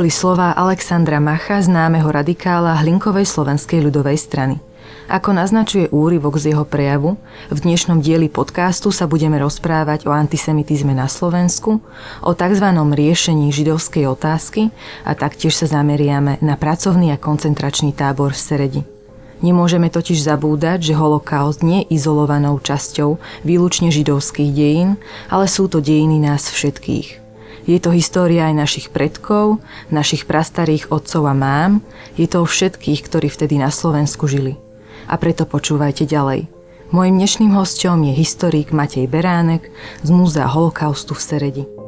boli slová Alexandra Macha, známeho radikála Hlinkovej slovenskej ľudovej strany. Ako naznačuje úryvok z jeho prejavu, v dnešnom dieli podcastu sa budeme rozprávať o antisemitizme na Slovensku, o tzv. riešení židovskej otázky a taktiež sa zameriame na pracovný a koncentračný tábor v Seredi. Nemôžeme totiž zabúdať, že holokaust nie je izolovanou časťou výlučne židovských dejín, ale sú to dejiny nás všetkých. Je to história aj našich predkov, našich prastarých otcov a mám, je to o všetkých, ktorí vtedy na Slovensku žili. A preto počúvajte ďalej. Mojím dnešným hostom je historik Matej Beránek z Múzea holokaustu v Seredi.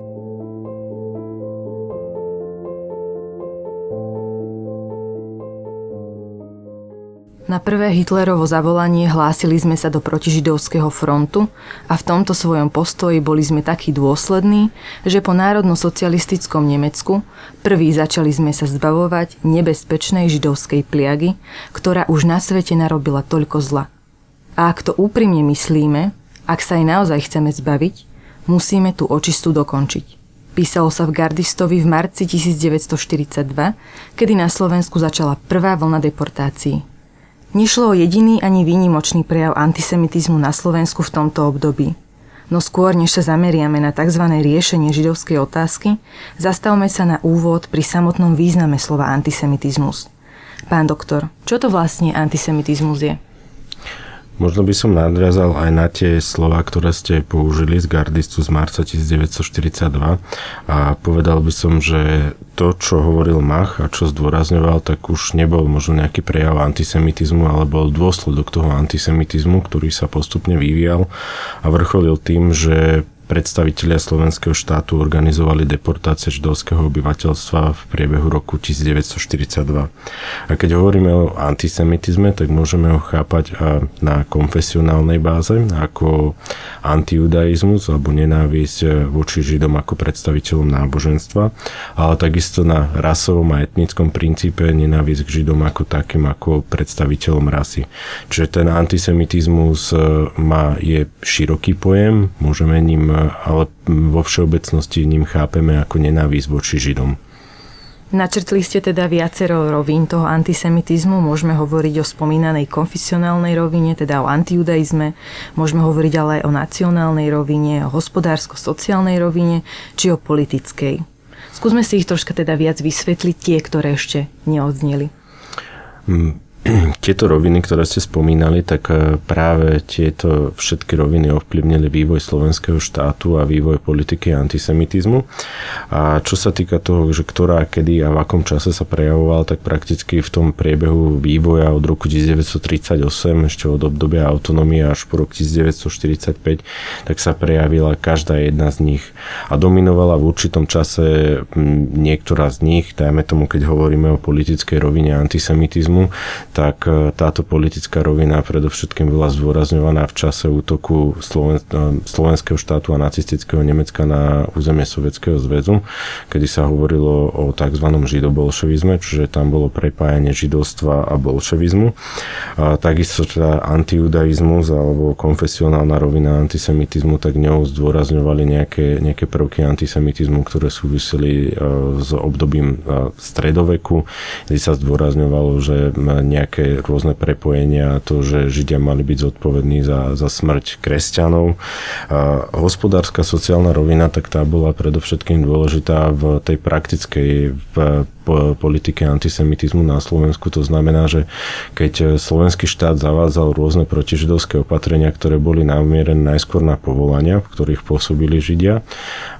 Na prvé Hitlerovo zavolanie hlásili sme sa do protižidovského frontu a v tomto svojom postoji boli sme takí dôslední, že po národno-socialistickom Nemecku prví začali sme sa zbavovať nebezpečnej židovskej pliagy, ktorá už na svete narobila toľko zla. A ak to úprimne myslíme, ak sa aj naozaj chceme zbaviť, musíme tú očistu dokončiť. Písalo sa v Gardistovi v marci 1942, kedy na Slovensku začala prvá vlna deportácií. Nešlo o jediný ani výnimočný prejav antisemitizmu na Slovensku v tomto období. No skôr, než sa zameriame na tzv. riešenie židovskej otázky, zastavme sa na úvod pri samotnom význame slova antisemitizmus. Pán doktor, čo to vlastne antisemitizmus je? Možno by som nadviazal aj na tie slova, ktoré ste použili z gardistu z marca 1942 a povedal by som, že to, čo hovoril Mach a čo zdôrazňoval, tak už nebol možno nejaký prejav antisemitizmu, ale bol dôsledok toho antisemitizmu, ktorý sa postupne vyvíjal a vrcholil tým, že predstavitelia slovenského štátu organizovali deportácie židovského obyvateľstva v priebehu roku 1942. A keď hovoríme o antisemitizme, tak môžeme ho chápať na konfesionálnej báze ako antijudaizmus alebo nenávisť voči židom ako predstaviteľom náboženstva, ale takisto na rasovom a etnickom princípe nenávisť k židom ako takým ako predstaviteľom rasy. Čiže ten antisemitizmus má, je široký pojem, môžeme ním ale vo všeobecnosti ním chápeme ako nenávisť voči Židom. Načrtli ste teda viacero rovín toho antisemitizmu. Môžeme hovoriť o spomínanej konfesionálnej rovine, teda o antijudaizme. Môžeme hovoriť ale aj o nacionálnej rovine, o hospodársko-sociálnej rovine, či o politickej. Skúsme si ich troška teda viac vysvetliť, tie, ktoré ešte neodzneli. Mm, tieto roviny, ktoré ste spomínali, tak e, práve tieto všetky roviny ovplyvnili vývoj slovenského štátu a vývoj politiky antisemitizmu. A čo sa týka toho, že ktorá, kedy a v akom čase sa prejavoval, tak prakticky v tom priebehu vývoja od roku 1938, ešte od obdobia autonómie až po rok 1945, tak sa prejavila každá jedna z nich a dominovala v určitom čase niektorá z nich, dajme tomu, keď hovoríme o politickej rovine antisemitizmu, tak e, táto politická rovina predovšetkým bola zdôrazňovaná v čase útoku Sloven- e, slovenského štátu a nacistického Nemecka na územie Sovietskeho zväzu, kedy sa hovorilo o tzv. židobolševizme, čiže tam bolo prepájanie židovstva a bolševizmu. A takisto teda antijudaizmus alebo konfesionálna rovina antisemitizmu, tak ňou zdôrazňovali nejaké, nejaké prvky antisemitizmu, ktoré súviseli e, s obdobím stredoveku, kde sa zdôrazňovalo, že nejaké nejaké rôzne prepojenia, to, že Židia mali byť zodpovední za, za smrť kresťanov. A hospodárska sociálna rovina, tak tá bola predovšetkým dôležitá v tej praktickej v politike antisemitizmu na Slovensku. To znamená, že keď slovenský štát zavádzal rôzne protižidovské opatrenia, ktoré boli namierené najskôr na povolania, v ktorých pôsobili Židia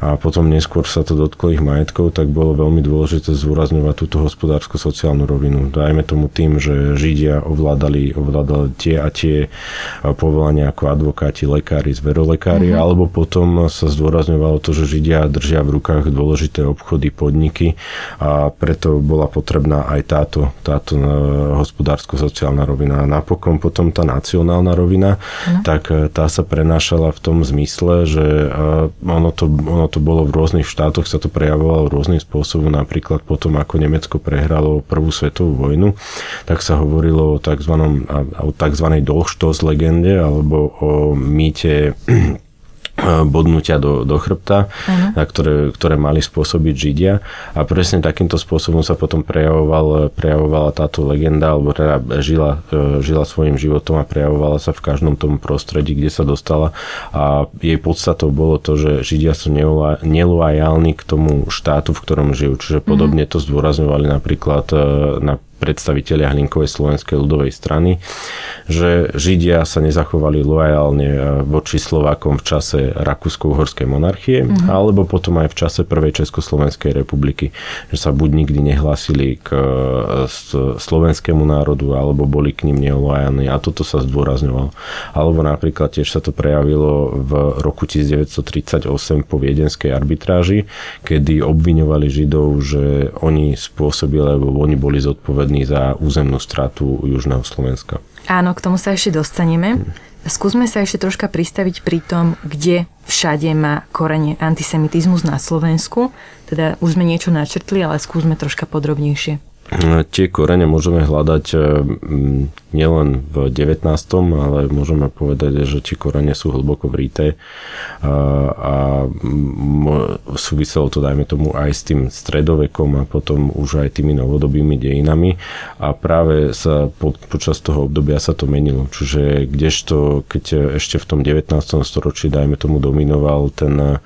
a potom neskôr sa to dotklo ich majetkov, tak bolo veľmi dôležité zúrazňovať túto hospodársko-sociálnu rovinu. Dajme tomu tým, že Židia ovládali, ovládali tie a tie povolania ako advokáti, lekári, zverolekári, mm-hmm. alebo potom sa zdôrazňovalo to, že Židia držia v rukách dôležité obchody, podniky a pre preto bola potrebná aj táto, táto hospodársko-sociálna rovina. A napokon potom tá nacionálna rovina, no. tak tá sa prenášala v tom zmysle, že ono to, ono to bolo v rôznych štátoch, sa to prejavovalo rôznym spôsobom. Napríklad potom, ako Nemecko prehralo prvú svetovú vojnu, tak sa hovorilo o tzv. o tzv. Dolchstoss legende alebo o mýte bodnutia do, do chrbta, uh-huh. ktoré, ktoré mali spôsobiť Židia. A presne takýmto spôsobom sa potom prejavoval, prejavovala táto legenda, alebo teda žila, e, žila svojim životom a prejavovala sa v každom tom prostredí, kde sa dostala. A jej podstatou bolo to, že Židia sú nelojálni k tomu štátu, v ktorom žijú. Čiže podobne to zdôrazňovali napríklad e, na predstavitelia Hlinkovej slovenskej ľudovej strany, že Židia sa nezachovali lojálne e, voči Slovákom v čase Rakúsko-Uhorskej monarchie, mm-hmm. alebo potom aj v čase Prvej Československej republiky, že sa buď nikdy nehlásili k e, slovenskému národu, alebo boli k ním nelojálni a toto sa zdôrazňovalo. Alebo napríklad tiež sa to prejavilo v roku 1938 po viedenskej arbitráži, kedy obviňovali Židov, že oni spôsobili, alebo oni boli zodpovední zodpovedný za územnú stratu Južného Slovenska. Áno, k tomu sa ešte dostaneme. Skúsme sa ešte troška pristaviť pri tom, kde všade má korene antisemitizmus na Slovensku. Teda už sme niečo načrtli, ale skúsme troška podrobnejšie. Tie korene môžeme hľadať e, nielen v 19., ale môžeme povedať, že tie korene sú hlboko vrité a, a súviselo to, dajme tomu, aj s tým stredovekom a potom už aj tými novodobými dejinami a práve sa po, počas toho obdobia sa to menilo. Čiže kdežto, keď ešte v tom 19. storočí, dajme tomu, dominoval ten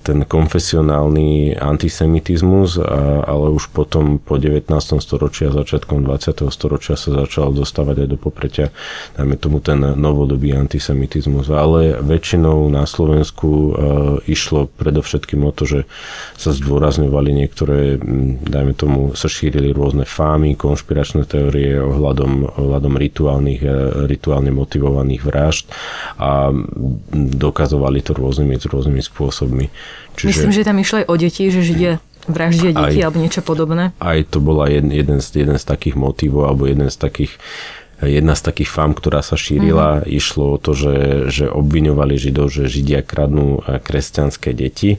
ten konfesionálny antisemitizmus, ale už potom po 19. storočí a začiatkom 20. storočia sa začal dostávať aj do popretia, dajme tomu ten novodobý antisemitizmus. Ale väčšinou na Slovensku e, išlo predovšetkým o to, že sa zdôrazňovali niektoré, dajme tomu, sa šírili rôzne fámy, konšpiračné teórie ohľadom, ohľadom rituálnych, e, rituálne motivovaných vražd a dokazovali to rôznymi, rôznymi spôsobmi. Čiže... Myslím, že tam išlo aj o deti, že Židia vraždia deti aj, alebo niečo podobné. Aj to bola jeden, jeden, z, jeden z takých motivov alebo jeden z takých jedna z takých fám, ktorá sa šírila, mm-hmm. išlo o to, že, že obviňovali Židov, že Židia kradnú eh, kresťanské deti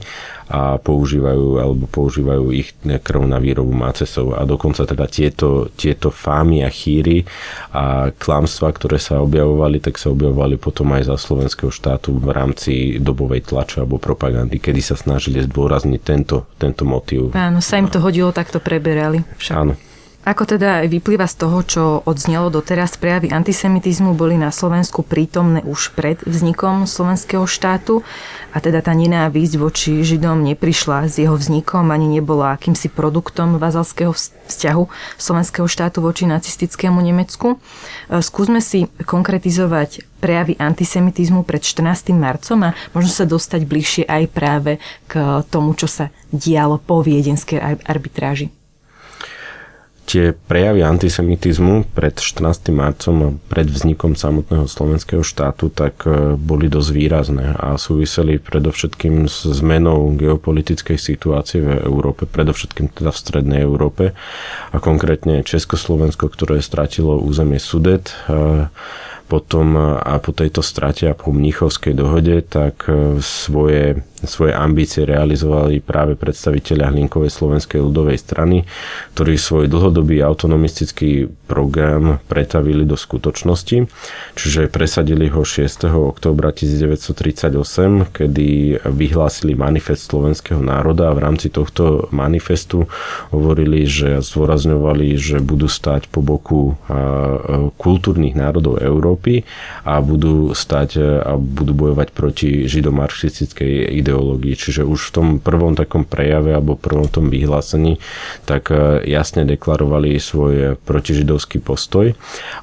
a používajú alebo používajú ich krv na výrobu macesov. A dokonca teda tieto, tieto fámy a chýry a klamstva, ktoré sa objavovali, tak sa objavovali potom aj za slovenského štátu v rámci dobovej tlače alebo propagandy, kedy sa snažili zdôrazniť tento, tento motív. Áno, sa im to hodilo, tak to preberali. Však. Áno. Ako teda vyplýva z toho, čo odznelo doteraz, prejavy antisemitizmu boli na Slovensku prítomné už pred vznikom slovenského štátu a teda tá nenávisť voči Židom neprišla s jeho vznikom ani nebola akýmsi produktom vazalského vzťahu slovenského štátu voči nacistickému Nemecku. E, skúsme si konkretizovať prejavy antisemitizmu pred 14. marcom a možno sa dostať bližšie aj práve k tomu, čo sa dialo po viedenskej arbitráži tie prejavy antisemitizmu pred 14. marcom a pred vznikom samotného slovenského štátu tak e, boli dosť výrazné a súviseli predovšetkým s zmenou geopolitickej situácie v Európe, predovšetkým teda v strednej Európe a konkrétne Československo, ktoré stratilo územie Sudet e, potom a po tejto strate a po Mnichovskej dohode, tak e, svoje svoje ambície realizovali práve predstaviteľia Hlinkovej slovenskej ľudovej strany, ktorí svoj dlhodobý autonomistický program pretavili do skutočnosti, čiže presadili ho 6. oktobra 1938, kedy vyhlásili manifest slovenského národa a v rámci tohto manifestu hovorili, že zdôrazňovali, že budú stať po boku kultúrnych národov Európy a budú stať a budú bojovať proti židomarxistickej ideológii. Čiže už v tom prvom takom prejave alebo prvom tom vyhlásení tak e, jasne deklarovali svoj protižidovský postoj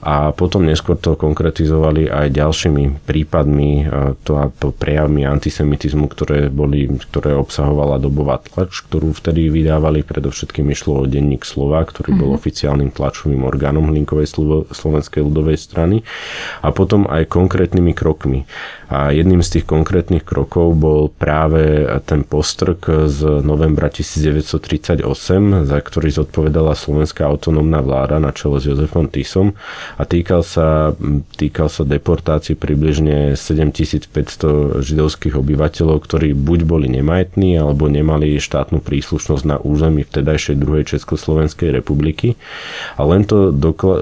a potom neskôr to konkretizovali aj ďalšími prípadmi e, to, to prejavmi antisemitizmu, ktoré, boli, ktoré obsahovala dobová tlač, ktorú vtedy vydávali. Predovšetkým išlo o denník Slova, ktorý bol mm-hmm. oficiálnym tlačovým orgánom Hlinkovej Slovenskej ľudovej strany a potom aj konkrétnymi krokmi. A jedným z tých konkrétnych krokov bol práve ten postrk z novembra 1938, za ktorý zodpovedala Slovenská autonómna vláda na čele s Jozefom Tisom a týkal sa, týkal sa deportácií približne 7500 židovských obyvateľov, ktorí buď boli nemajetní alebo nemali štátnu príslušnosť na území vtedajšej druhej Československej republiky. A len to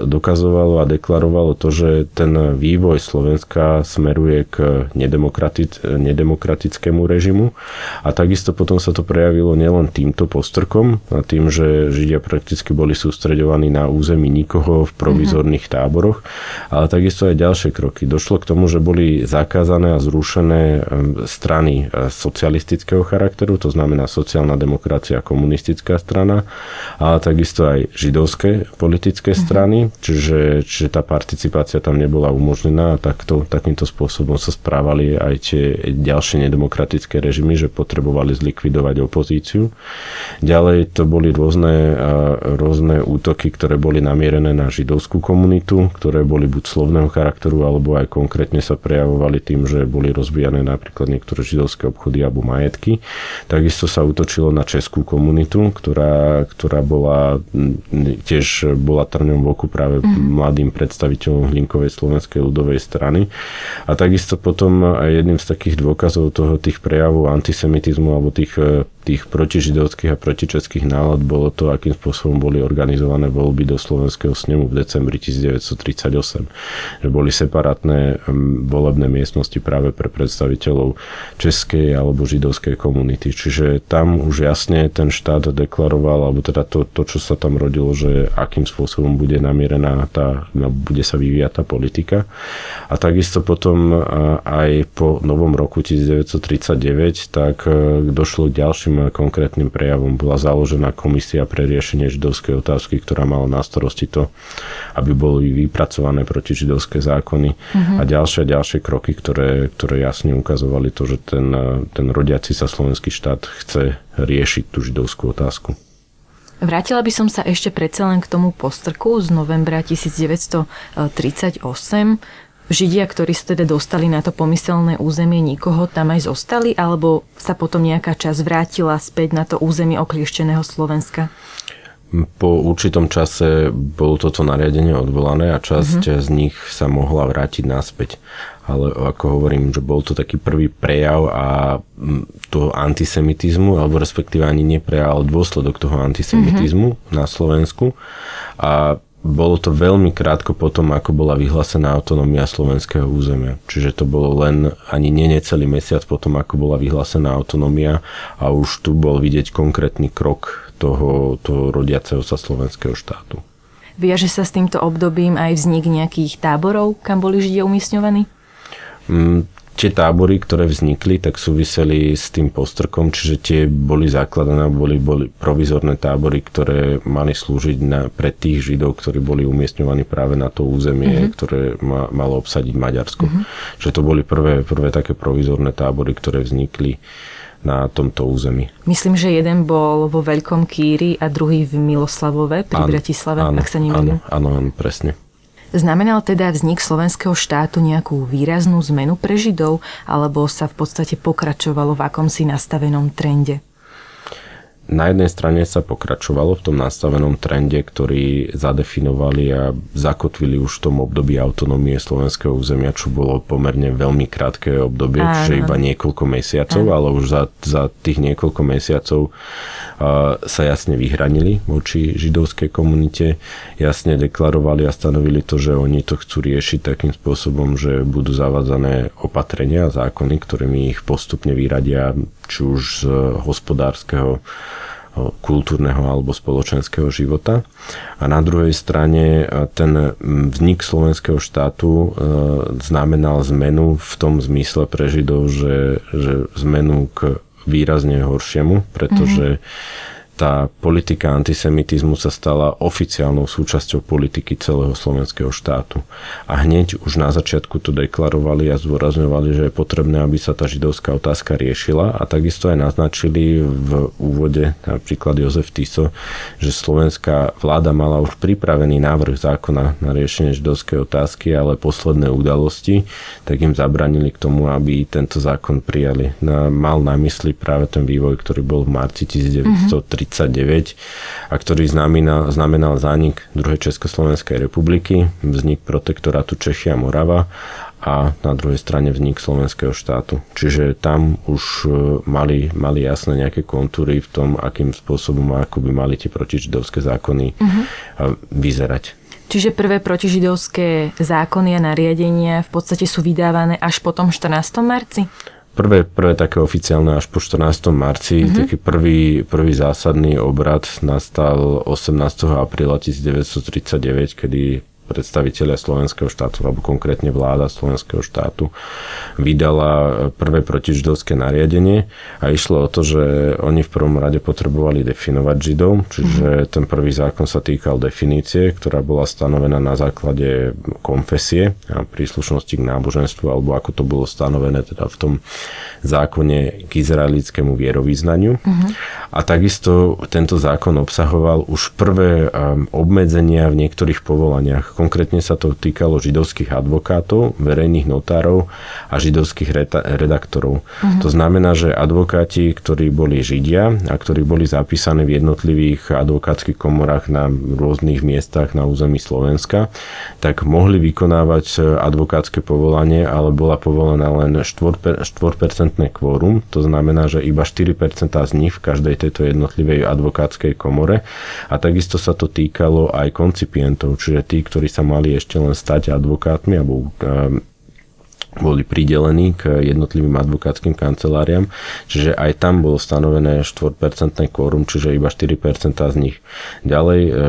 dokazovalo a deklarovalo to, že ten vývoj Slovenska smeruje k nedemokratic- nedemokratickému režimu a takisto potom sa to prejavilo nielen týmto postrkom a tým, že Židia prakticky boli sústreďovaní na území nikoho v provizorných mm-hmm. táboroch, ale takisto aj ďalšie kroky. Došlo k tomu, že boli zakázané a zrušené strany e, socialistického charakteru, to znamená sociálna demokracia a komunistická strana, ale takisto aj židovské politické mm-hmm. strany, čiže, čiže tá participácia tam nebola umožnená a takto, takýmto spôsobom sa správali aj tie ďalšie nedemokratické režimy, že potrebovali zlikvidovať opozíciu. Ďalej to boli rôzne, rôzne útoky, ktoré boli namierené na židovskú komunitu, ktoré boli buď slovného charakteru, alebo aj konkrétne sa prejavovali tým, že boli rozbijané napríklad niektoré židovské obchody alebo majetky. Takisto sa útočilo na českú komunitu, ktorá, ktorá bola tiež bola trňom v oku práve mm. mladým predstaviteľom Hlinkovej slovenskej ľudovej strany. A takisto potom aj jedným z takých dôkazov toho tých prejavov antisemitizmu alebo tých e, tých protižidovských a protičeských nálad bolo to, akým spôsobom boli organizované voľby do Slovenského snemu v decembri 1938. Že boli separátne volebné miestnosti práve pre predstaviteľov českej alebo židovskej komunity. Čiže tam už jasne ten štát deklaroval, alebo teda to, to čo sa tam rodilo, že akým spôsobom bude namierená tá, no, bude sa vyvíjať tá politika. A takisto potom aj po novom roku 1939 tak e, došlo k ďalším konkrétnym prejavom bola založená komisia pre riešenie židovskej otázky, ktorá mala na starosti to, aby boli vypracované proti židovské zákony uh-huh. a ďalšie a ďalšie kroky, ktoré, ktoré jasne ukazovali to, že ten, ten rodiaci sa slovenský štát chce riešiť tú židovskú otázku. Vrátila by som sa ešte predsa len k tomu postrku z novembra 1938. Židia, ktorí sa teda dostali na to pomyselné územie, nikoho tam aj zostali, alebo sa potom nejaká časť vrátila späť na to územie okliešteného Slovenska? Po určitom čase bolo toto nariadenie odvolané a časť mm-hmm. z nich sa mohla vrátiť naspäť. Ale ako hovorím, že bol to taký prvý prejav a toho antisemitizmu, alebo respektíve ani neprejav, ale dôsledok toho antisemitizmu mm-hmm. na Slovensku. A bolo to veľmi krátko potom, ako bola vyhlásená autonómia slovenského územia. Čiže to bolo len ani nie necelý mesiac potom, ako bola vyhlásená autonómia a už tu bol vidieť konkrétny krok toho, toho rodiaceho sa slovenského štátu. Viaže sa s týmto obdobím aj vznik nejakých táborov, kam boli Židia umiestňovaní? Mm, tie tábory, ktoré vznikli, tak súviseli s tým postrkom, čiže tie boli zakladané, boli, boli provizorné tábory, ktoré mali slúžiť na, pre tých Židov, ktorí boli umiestňovaní práve na to územie, mm-hmm. ktoré ma, malo obsadiť Maďarsko. Mm-hmm. Čiže to boli prvé, prvé také provizorné tábory, ktoré vznikli na tomto území. Myslím, že jeden bol vo Veľkom Kýri a druhý v Miloslavove pri áno, Bratislave, áno, ak sa nemýlim. Áno, áno, presne. Znamenal teda vznik slovenského štátu nejakú výraznú zmenu pre Židov, alebo sa v podstate pokračovalo v akomsi nastavenom trende? Na jednej strane sa pokračovalo v tom nastavenom trende, ktorý zadefinovali a zakotvili už v tom období autonómie slovenského územia, čo bolo pomerne veľmi krátke obdobie, Áno. čiže iba niekoľko mesiacov, Áno. ale už za, za tých niekoľko mesiacov uh, sa jasne vyhranili voči židovskej komunite, jasne deklarovali a stanovili to, že oni to chcú riešiť takým spôsobom, že budú zavádzané opatrenia a zákony, ktorými ich postupne vyradia či už z hospodárskeho kultúrneho alebo spoločenského života. A na druhej strane ten vznik slovenského štátu znamenal zmenu v tom zmysle pre Židov, že, že zmenu k výrazne horšiemu, pretože mm-hmm tá politika antisemitizmu sa stala oficiálnou súčasťou politiky celého slovenského štátu. A hneď už na začiatku to deklarovali a zdôrazňovali, že je potrebné, aby sa tá židovská otázka riešila a takisto aj naznačili v úvode napríklad Jozef Tiso, že slovenská vláda mala už pripravený návrh zákona na riešenie židovskej otázky, ale posledné udalosti tak im zabranili k tomu, aby tento zákon prijali. Mal na mysli práve ten vývoj, ktorý bol v marci 1930 1939 a ktorý znamenal, znamenal zánik druhej Československej republiky, vznik protektorátu Čechia a Morava a na druhej strane vznik slovenského štátu. Čiže tam už e, mali, mali jasné nejaké kontúry v tom, akým spôsobom ako by mali tie protižidovské zákony uh-huh. vyzerať. Čiže prvé protižidovské zákony a nariadenia v podstate sú vydávané až po tom 14. marci? Prvé, prvé také oficiálne až po 14. marci, mm-hmm. taký prvý, prvý zásadný obrad nastal 18. apríla 1939, kedy predstaviteľia slovenského štátu, alebo konkrétne vláda slovenského štátu, vydala prvé protižidovské nariadenie a išlo o to, že oni v prvom rade potrebovali definovať židov, čiže mm-hmm. ten prvý zákon sa týkal definície, ktorá bola stanovená na základe konfesie a príslušnosti k náboženstvu, alebo ako to bolo stanovené teda v tom zákone k izraelickému vierovýznaniu. Mm-hmm. A takisto tento zákon obsahoval už prvé um, obmedzenia v niektorých povolaniach Konkrétne sa to týkalo židovských advokátov, verejných notárov a židovských redaktorov. Uh-huh. To znamená, že advokáti, ktorí boli židia a ktorí boli zapísaní v jednotlivých advokátskych komorách na rôznych miestach na území Slovenska, tak mohli vykonávať advokátske povolanie, ale bola povolená len 4%, 4% kvórum. To znamená, že iba 4% z nich v každej tejto jednotlivej advokátskej komore. A takisto sa to týkalo aj koncipientov, čiže tí, ktorí sa mali ešte len stať advokátmi alebo ehm, boli pridelení k jednotlivým advokátskym kanceláriám, čiže aj tam bolo stanovené 4% kvórum, čiže iba 4% z nich. Ďalej e, e,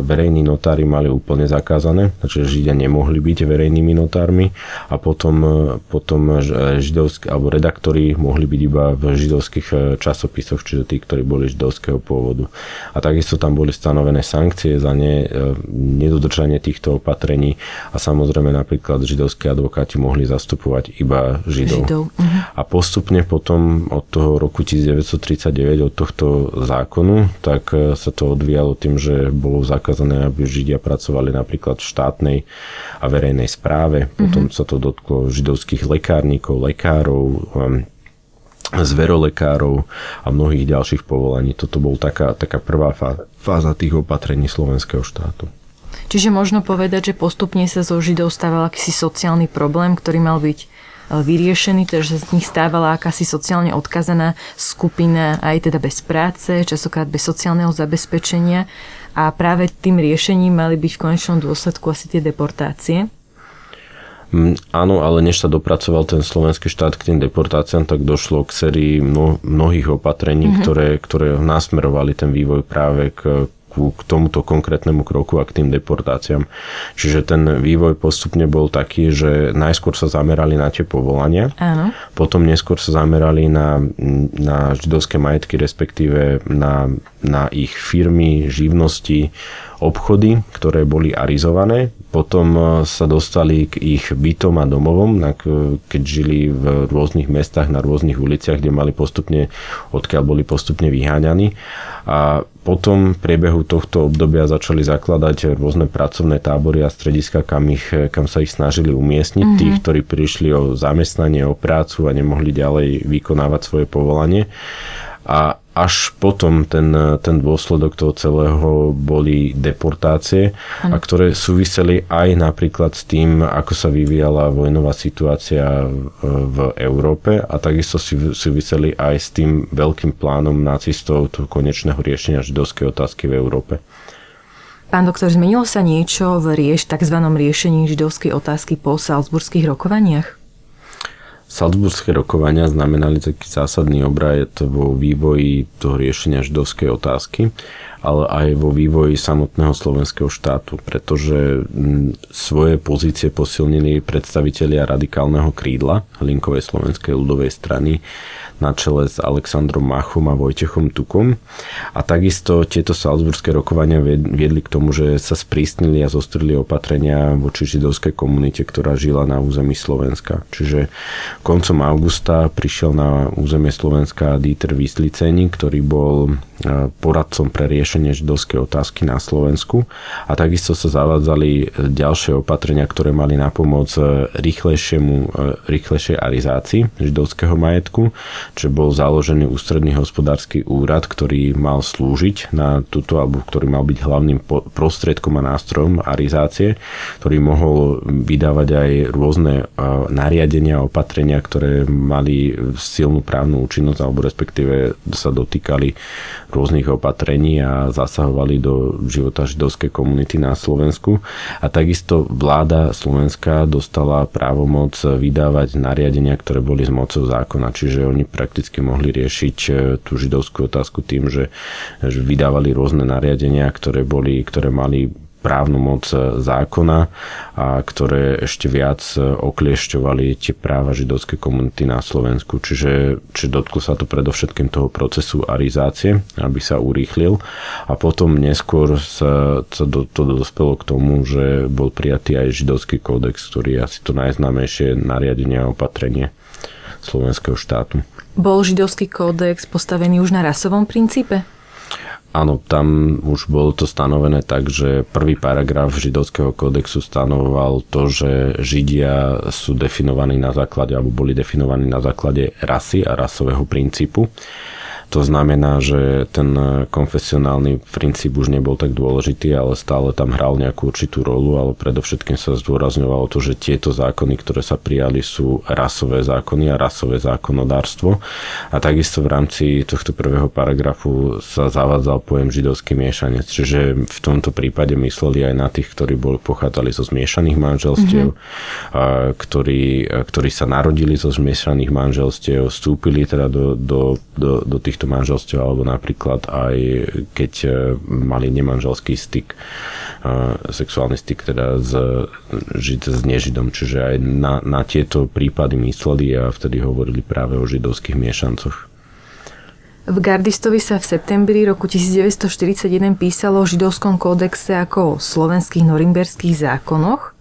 verejní notári mali úplne zakázané, čiže Židia nemohli byť verejnými notármi a potom, e, potom židovskí, alebo redaktori mohli byť iba v židovských časopisoch, čiže tí, ktorí boli židovského pôvodu. A takisto tam boli stanovené sankcie za ne, nedodržanie týchto opatrení a samozrejme napríklad židovskí advokáti mohli za zastupovať iba Židov. Židov. Uh-huh. A postupne potom od toho roku 1939, od tohto zákonu, tak e, sa to odvíjalo tým, že bolo zakázané, aby Židia pracovali napríklad v štátnej a verejnej správe. Potom uh-huh. sa to dotklo židovských lekárnikov, lekárov, zverolekárov a mnohých ďalších povolaní. Toto bol taká, taká prvá fáza tých opatrení slovenského štátu. Čiže možno povedať, že postupne sa zo Židov stával akýsi sociálny problém, ktorý mal byť e, vyriešený, takže z nich stávala akási sociálne odkazaná skupina, aj teda bez práce, častokrát bez sociálneho zabezpečenia a práve tým riešením mali byť v konečnom dôsledku asi tie deportácie. Mm, áno, ale než sa dopracoval ten slovenský štát k tým deportáciám, tak došlo k sérii mnohých opatrení, mm-hmm. ktoré, ktoré nasmerovali ten vývoj práve k, ku, k tomuto konkrétnemu kroku a k tým deportáciám. Čiže ten vývoj postupne bol taký, že najskôr sa zamerali na tie povolania, Áno. potom neskôr sa zamerali na, na židovské majetky, respektíve na, na ich firmy, živnosti, obchody, ktoré boli arizované. Potom e, sa dostali k ich bytom a domovom, keď žili v rôznych mestách, na rôznych uliciach, kde mali postupne, odkiaľ boli postupne vyháňaní. A potom v priebehu tohto obdobia začali zakladať rôzne pracovné tábory a strediska, kam, ich, kam sa ich snažili umiestniť. Mm-hmm. Tých, ktorí prišli o zamestnanie, o prácu a nemohli ďalej vykonávať svoje povolanie. A až potom ten, ten dôsledok toho celého boli deportácie, a ktoré súviseli aj napríklad s tým, ako sa vyvíjala vojnová situácia v Európe a takisto súviseli aj s tým veľkým plánom nacistov toho konečného riešenia židovskej otázky v Európe. Pán doktor, zmenilo sa niečo v rieš, tzv. riešení židovskej otázky po salzburských rokovaniach? Salzburské rokovania znamenali taký zásadný obrad vo vývoji toho riešenia židovskej otázky, ale aj vo vývoji samotného slovenského štátu, pretože svoje pozície posilnili predstavitelia radikálneho krídla Hlinkovej slovenskej ľudovej strany, na čele s Alexandrom Machom a Vojtechom Tukom. A takisto tieto salzburské rokovania viedli k tomu, že sa sprísnili a zostrili opatrenia voči židovskej komunite, ktorá žila na území Slovenska. Čiže koncom augusta prišiel na územie Slovenska Dieter Vysliceni, ktorý bol e, poradcom pre riešenie židovskej otázky na Slovensku. A takisto sa zavádzali ďalšie opatrenia, ktoré mali na pomoc rýchlejšiemu, e, rýchlejšej arizácii židovského majetku, že bol založený ústredný hospodársky úrad, ktorý mal slúžiť na túto, alebo ktorý mal byť hlavným prostriedkom a nástrojom arizácie, ktorý mohol vydávať aj rôzne e, nariadenia a opatrenia, ktoré mali silnú právnu účinnosť, alebo respektíve sa dotýkali rôznych opatrení a zasahovali do života židovskej komunity na Slovensku. A takisto vláda Slovenska dostala právomoc vydávať nariadenia, ktoré boli z mocou zákona, čiže oni prakticky mohli riešiť e, tú židovskú otázku tým, že vydávali rôzne nariadenia, ktoré, boli, ktoré mali právnu moc e, zákona a ktoré ešte viac e, okliešťovali tie práva židovskej komunity na Slovensku. Čiže, či dotklo sa to predovšetkým toho procesu arizácie, aby sa urýchlil a potom neskôr sa, sa do, to dospelo k tomu, že bol prijatý aj židovský kódex, ktorý je asi to najznámejšie nariadenie a opatrenie slovenského štátu. Bol židovský kódex postavený už na rasovom princípe? Áno, tam už bolo to stanovené tak, že prvý paragraf židovského kódexu stanovoval to, že Židia sú definovaní na základe, alebo boli definovaní na základe rasy a rasového princípu. To znamená, že ten konfesionálny princíp už nebol tak dôležitý, ale stále tam hral nejakú určitú rolu, ale predovšetkým sa zdôrazňovalo to, že tieto zákony, ktoré sa prijali, sú rasové zákony a rasové zákonodárstvo. A takisto v rámci tohto prvého paragrafu sa zavádzal pojem židovský miešanec, čiže v tomto prípade mysleli aj na tých, ktorí boli pochádzali zo zmiešaných manželstiev, mm-hmm. a, ktorí, ktorí sa narodili zo zmiešaných manželstiev, vstúpili teda do, do, do, do tých týchto manželstiev, alebo napríklad aj keď e, mali nemanželský styk, e, sexuálny styk teda s, s nežidom. Čiže aj na, na tieto prípady mysleli a vtedy hovorili práve o židovských miešancoch. V Gardistovi sa v septembri roku 1941 písalo o židovskom kódexe ako o slovenských norimberských zákonoch,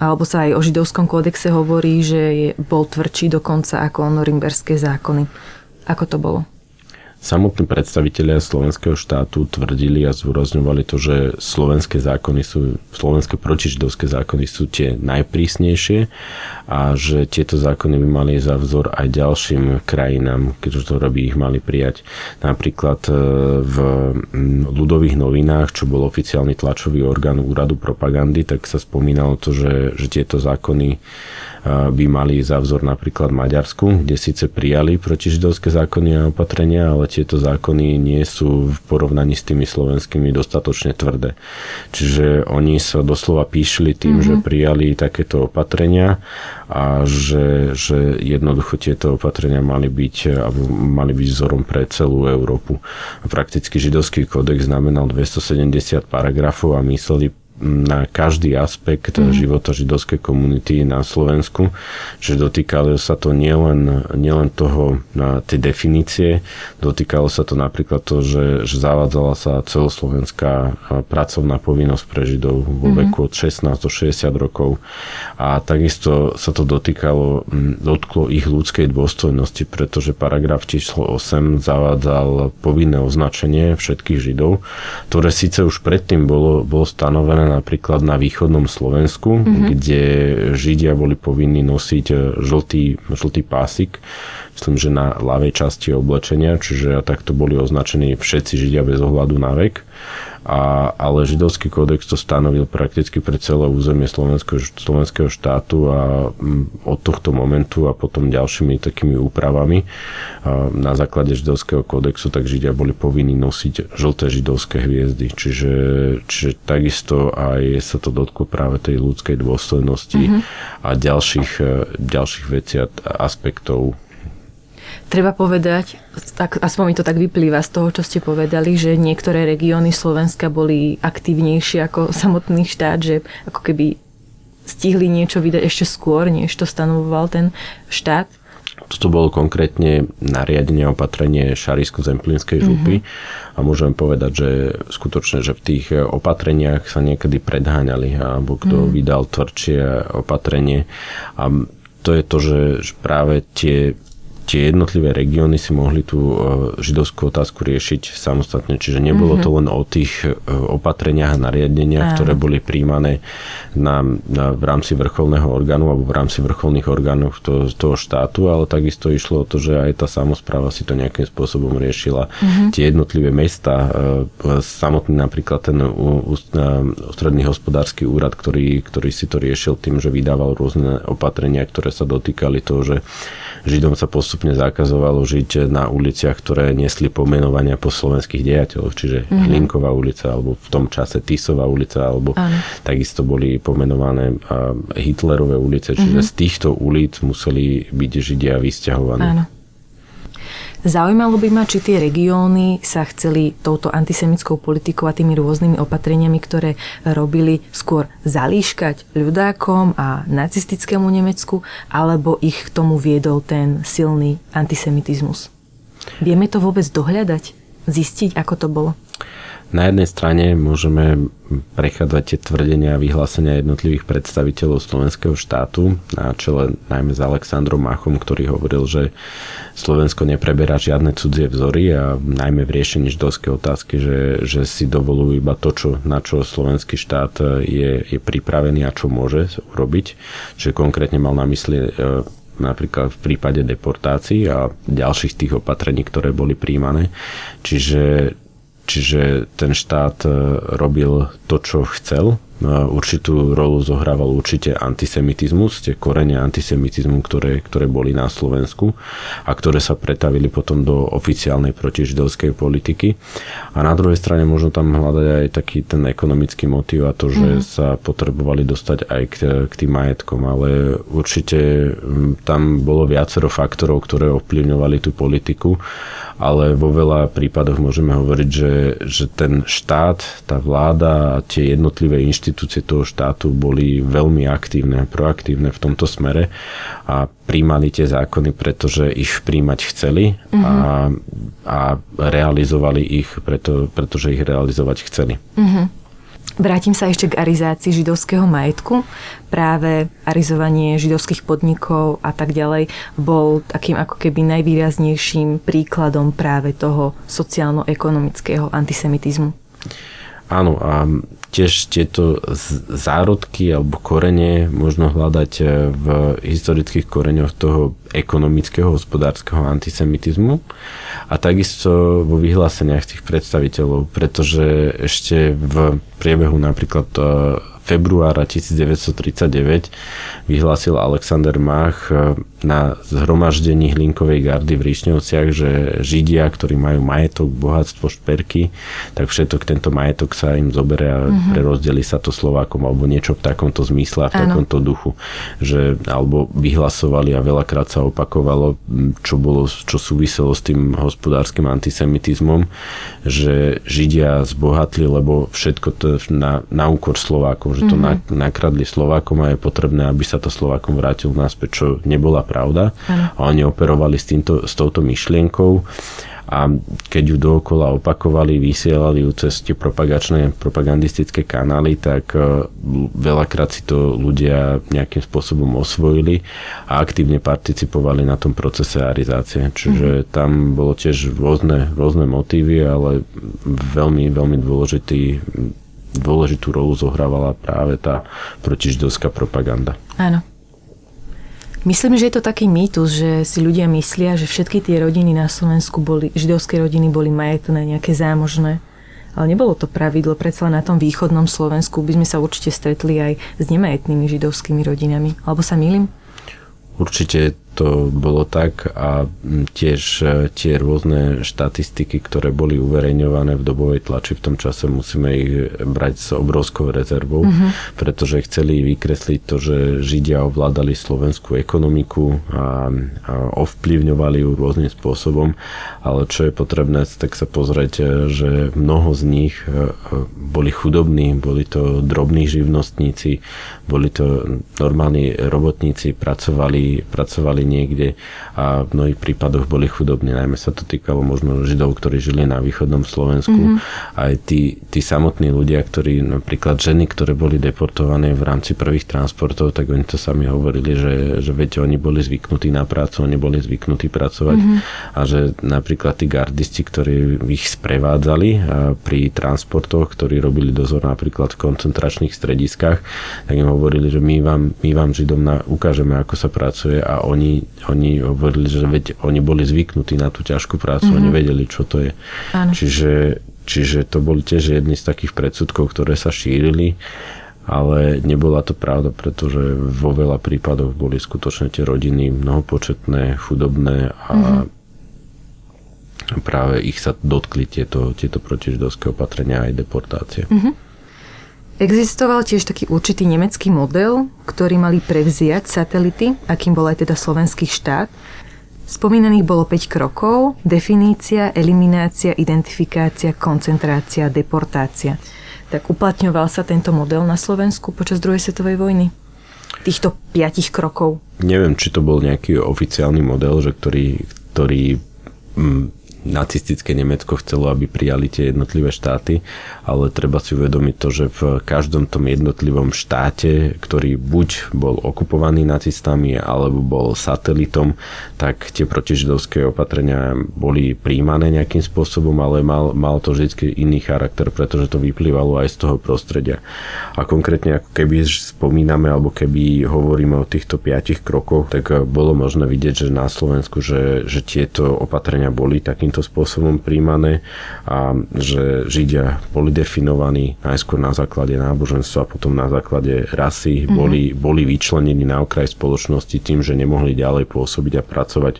alebo sa aj o židovskom kódexe hovorí, že je, bol tvrdší dokonca ako norimberské zákony. Ako to bolo? Samotní predstavitelia slovenského štátu tvrdili a zúrazňovali to, že slovenské zákony sú, slovenské protižidovské zákony sú tie najprísnejšie a že tieto zákony by mali za vzor aj ďalším krajinám, keďže to robí ich mali prijať. Napríklad e, v ľudových novinách, čo bol oficiálny tlačový orgán úradu propagandy, tak sa spomínalo to, že, že tieto zákony by mali za vzor napríklad Maďarsku, kde síce prijali protižidovské zákony a opatrenia, ale tieto zákony nie sú v porovnaní s tými slovenskými dostatočne tvrdé. Čiže oni sa doslova píšli tým, mm-hmm. že prijali takéto opatrenia a že, že jednoducho tieto opatrenia mali byť, alebo mali byť vzorom pre celú Európu. Prakticky židovský kodex znamenal 270 paragrafov a mysleli na každý aspekt mm. života židovskej komunity na Slovensku. Čiže dotýkalo sa to nielen, nielen toho, na tej definície, dotýkalo sa to napríklad to, že, že zavádzala sa celoslovenská pracovná povinnosť pre Židov vo mm. veku od 16 do 60 rokov. A takisto sa to dotýkalo, dotklo ich ľudskej dôstojnosti, pretože paragraf číslo 8 zavádzal povinné označenie všetkých Židov, ktoré síce už predtým bolo, bolo stanovené napríklad na východnom Slovensku, mm-hmm. kde Židia boli povinní nosiť e, žltý, žltý pásik, myslím, že na ľavej časti oblečenia, čiže takto boli označení všetci Židia bez ohľadu na vek a, ale židovský kódex to stanovil prakticky pre celé územie slovenského, slovenského štátu a od tohto momentu a potom ďalšími takými úpravami na základe židovského kódexu tak židia boli povinní nosiť žlté židovské hviezdy. Čiže, čiže takisto aj sa to dotklo práve tej ľudskej dôstojnosti mm-hmm. a ďalších, ďalších vecí a aspektov Treba povedať, tak, aspoň mi to tak vyplýva z toho, čo ste povedali, že niektoré regióny Slovenska boli aktívnejšie ako samotný štát, že ako keby stihli niečo vydať ešte skôr, než to stanovoval ten štát. Toto bolo konkrétne nariadenie opatrenie Šarisko-Zemplínskej župy mm-hmm. a môžem povedať, že skutočne, že v tých opatreniach sa niekedy predháňali alebo kto mm. vydal tvrdšie opatrenie a to je to, že práve tie tie jednotlivé regióny si mohli tú e, židovskú otázku riešiť samostatne. Čiže nebolo mm-hmm. to len o tých e, opatreniach a nariadeniach, ktoré boli príjmané na, na, v rámci vrcholného orgánu alebo v rámci vrcholných orgánov to, toho štátu, ale takisto išlo o to, že aj tá samozpráva si to nejakým spôsobom riešila. Mm-hmm. Tie jednotlivé mesta, e, samotný napríklad ten ústredný hospodársky úrad, ktorý, ktorý si to riešil tým, že vydával rôzne opatrenia, ktoré sa dotýkali toho, že Židom sa postupne zakazovalo žiť na uliciach, ktoré nesli pomenovania po slovenských dejateľoch, čiže mm-hmm. Hlinková ulica, alebo v tom čase Tisová ulica, alebo ano. takisto boli pomenované Hitlerové ulice, čiže mm-hmm. z týchto ulic museli byť Židia vysťahovaní. Áno. Zaujímalo by ma, či tie regióny sa chceli touto antisemickou politikou a tými rôznymi opatreniami, ktoré robili, skôr zalíškať ľudákom a nacistickému Nemecku, alebo ich k tomu viedol ten silný antisemitizmus. Vieme to vôbec dohľadať? Zistiť, ako to bolo? Na jednej strane môžeme prechádzať tie tvrdenia a vyhlásenia jednotlivých predstaviteľov slovenského štátu na čele najmä s Alexandrom Machom, ktorý hovoril, že Slovensko nepreberá žiadne cudzie vzory a najmä v riešení židovskej otázky, že, že si dovolujú iba to, čo, na čo slovenský štát je, je pripravený a čo môže urobiť. Čiže konkrétne mal na mysli e, napríklad v prípade deportácií a ďalších tých opatrení, ktoré boli príjmané. Čiže Čiže ten štát e, robil to, čo chcel určitú rolu zohrával určite antisemitizmus, tie korene antisemitizmu, ktoré, ktoré boli na Slovensku a ktoré sa pretavili potom do oficiálnej protižidovskej politiky. A na druhej strane možno tam hľadať aj taký ten ekonomický motiv a to, že mm. sa potrebovali dostať aj k, k tým majetkom, ale určite tam bolo viacero faktorov, ktoré ovplyvňovali tú politiku, ale vo veľa prípadoch môžeme hovoriť, že, že ten štát, tá vláda a tie jednotlivé inštitúcie inštitúcie toho štátu boli veľmi aktívne, proaktívne v tomto smere a príjmali tie zákony, pretože ich príjmať chceli mm-hmm. a, a realizovali ich, preto, pretože ich realizovať chceli. Mm-hmm. Vrátim sa ešte k arizácii židovského majetku. Práve arizovanie židovských podnikov a tak ďalej bol takým ako keby najvýraznejším príkladom práve toho sociálno-ekonomického antisemitizmu. Áno, a tiež tieto zárodky alebo korene možno hľadať e, v historických koreňoch toho ekonomického, hospodárskeho antisemitizmu a takisto vo vyhláseniach tých predstaviteľov, pretože ešte v priebehu napríklad e, februára 1939 vyhlásil Alexander Mach e, na zhromaždení Hlinkovej gardy v Ríšňovciach, že Židia, ktorí majú majetok, bohatstvo, šperky, tak všetok tento majetok sa im zoberie a mm-hmm. prerozdeli sa to Slovákom alebo niečo v takomto zmysle a v ano. takomto duchu. Že, alebo vyhlasovali a veľakrát sa opakovalo, čo, bolo, čo súviselo s tým hospodárskym antisemitizmom, že Židia zbohatli, lebo všetko to na, na úkor Slovákov, že to mm-hmm. nakradli Slovákom a je potrebné, aby sa to Slovákom vrátil naspäť, čo nebola pravda. Ano. A oni operovali s, týmto, s touto myšlienkou a keď ju dookola opakovali, vysielali ju cez tie propagačné, propagandistické kanály, tak e, veľakrát si to ľudia nejakým spôsobom osvojili a aktívne participovali na tom procese arizácie. Čiže mm-hmm. tam bolo tiež rôzne, rôzne motívy, ale veľmi, veľmi dôležitý dôležitú rolu zohrávala práve tá protižidovská propaganda. Áno. Myslím, že je to taký mýtus, že si ľudia myslia, že všetky tie rodiny na Slovensku boli, židovské rodiny boli majetné, nejaké zámožné. Ale nebolo to pravidlo, predsa na tom východnom Slovensku by sme sa určite stretli aj s nemajetnými židovskými rodinami. Alebo sa milím? Určite to bolo tak a tiež e, tie rôzne štatistiky, ktoré boli uverejňované v dobovej tlači v tom čase musíme ich brať s obrovskou rezervou, mm-hmm. pretože chceli vykresliť to, že Židia ovládali slovenskú ekonomiku a, a ovplyvňovali ju rôznym spôsobom, ale čo je potrebné, tak sa pozrieť, e, že mnoho z nich e, boli chudobní, boli to drobní živnostníci, boli to normálni robotníci, pracovali, pracovali niekde a v mnohých prípadoch boli chudobní. Najmä sa to týkalo možno Židov, ktorí žili na východnom Slovensku. Mm-hmm. Aj tí, tí samotní ľudia, ktorí napríklad ženy, ktoré boli deportované v rámci prvých transportov, tak oni to sami hovorili, že, že viete, oni boli zvyknutí na prácu, oni boli zvyknutí pracovať mm-hmm. a že napríklad tí gardisti, ktorí ich sprevádzali pri transportoch, ktorí robili dozor napríklad v koncentračných strediskách, tak im hovorili, že my vám, my vám Židom na, ukážeme, ako sa pracuje a oni, oni hovorili, že veď oni boli zvyknutí na tú ťažkú prácu, mm-hmm. oni vedeli, čo to je. Áno. Čiže, čiže to boli tiež jedny z takých predsudkov, ktoré sa šírili ale nebola to pravda, pretože vo veľa prípadoch boli skutočne tie rodiny mnohopočetné, chudobné a mm-hmm. práve ich sa dotkli tieto, tieto protižidovské opatrenia aj deportácie. Mm-hmm. Existoval tiež taký určitý nemecký model, ktorý mali prevziať satelity, akým bol aj teda slovenský štát. Spomínaných bolo 5 krokov, definícia, eliminácia, identifikácia, koncentrácia, deportácia. Tak uplatňoval sa tento model na Slovensku počas druhej svetovej vojny? Týchto 5 krokov? Neviem, či to bol nejaký oficiálny model, že ktorý, ktorý mm, nacistické Nemecko chcelo, aby prijali tie jednotlivé štáty, ale treba si uvedomiť to, že v každom tom jednotlivom štáte, ktorý buď bol okupovaný nacistami alebo bol satelitom, tak tie protižidovské opatrenia boli príjmané nejakým spôsobom, ale mal, mal to vždy iný charakter, pretože to vyplývalo aj z toho prostredia. A konkrétne ako keby spomíname alebo keby hovoríme o týchto piatich krokoch, tak bolo možné vidieť, že na Slovensku, že, že tieto opatrenia boli takým takýmto spôsobom príjmané a že Židia boli definovaní najskôr na základe náboženstva, potom na základe rasy, mm-hmm. boli, boli vyčlenení na okraj spoločnosti tým, že nemohli ďalej pôsobiť a pracovať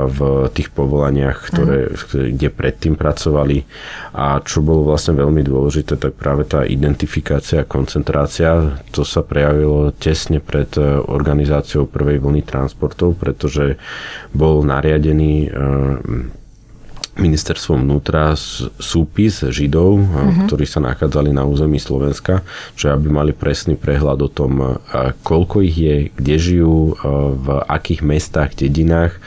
v tých povolaniach, ktoré, mm-hmm. kde predtým pracovali. A čo bolo vlastne veľmi dôležité, tak práve tá identifikácia a koncentrácia, to sa prejavilo tesne pred e, organizáciou prvej vlny transportov, pretože bol nariadený e, ministerstvom vnútra súpis Židov, mm-hmm. ktorí sa nachádzali na území Slovenska, čo aby mali presný prehľad o tom, koľko ich je, kde žijú, v akých mestách, dedinách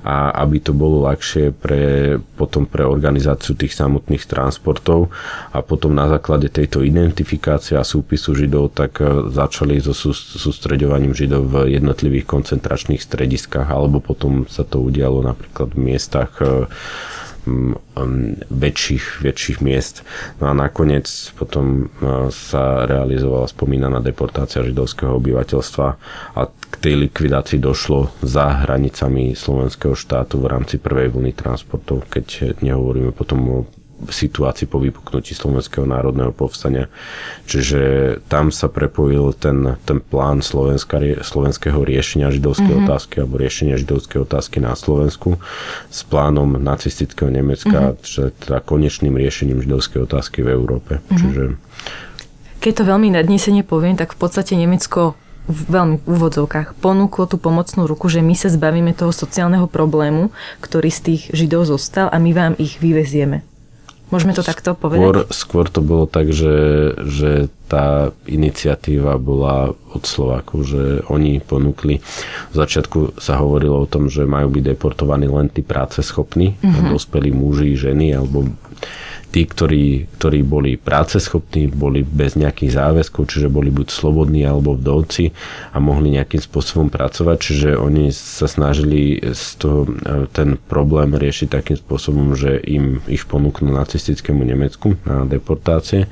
a aby to bolo ľahšie pre, potom pre organizáciu tých samotných transportov a potom na základe tejto identifikácie a súpisu Židov tak začali so sústreďovaním Židov v jednotlivých koncentračných strediskách alebo potom sa to udialo napríklad v miestach väčších, väčších miest. No a nakoniec potom sa realizovala spomínaná deportácia židovského obyvateľstva a k tej likvidácii došlo za hranicami slovenského štátu v rámci prvej vlny transportov, keď nehovoríme potom o situácii po vypuknutí Slovenského národného povstania. Čiže tam sa prepojil ten, ten plán Slovenska, slovenského riešenia židovskej mm-hmm. otázky alebo riešenia židovskej otázky na Slovensku s plánom nacistického Nemecka, mm-hmm. že teda konečným riešením židovskej otázky v Európe. Mm-hmm. Čiže... Keď to veľmi nadnesene poviem, tak v podstate Nemecko v veľmi v úvodzovkách ponúklo tú pomocnú ruku, že my sa zbavíme toho sociálneho problému, ktorý z tých Židov zostal a my vám ich vyvezieme. Môžeme to takto povedať? Skôr, to bolo tak, že, že tá iniciatíva bola od Slovákov, že oni ponúkli. V začiatku sa hovorilo o tom, že majú byť deportovaní len tí práce schopní, mm-hmm. dospelí muži, ženy alebo tí, ktorí, ktorí boli práceschopní, boli bez nejakých záväzkov, čiže boli buď slobodní alebo vdovci a mohli nejakým spôsobom pracovať, čiže oni sa snažili z toho, e, ten problém riešiť takým spôsobom, že im ich ponúknú nacistickému Nemecku na deportácie.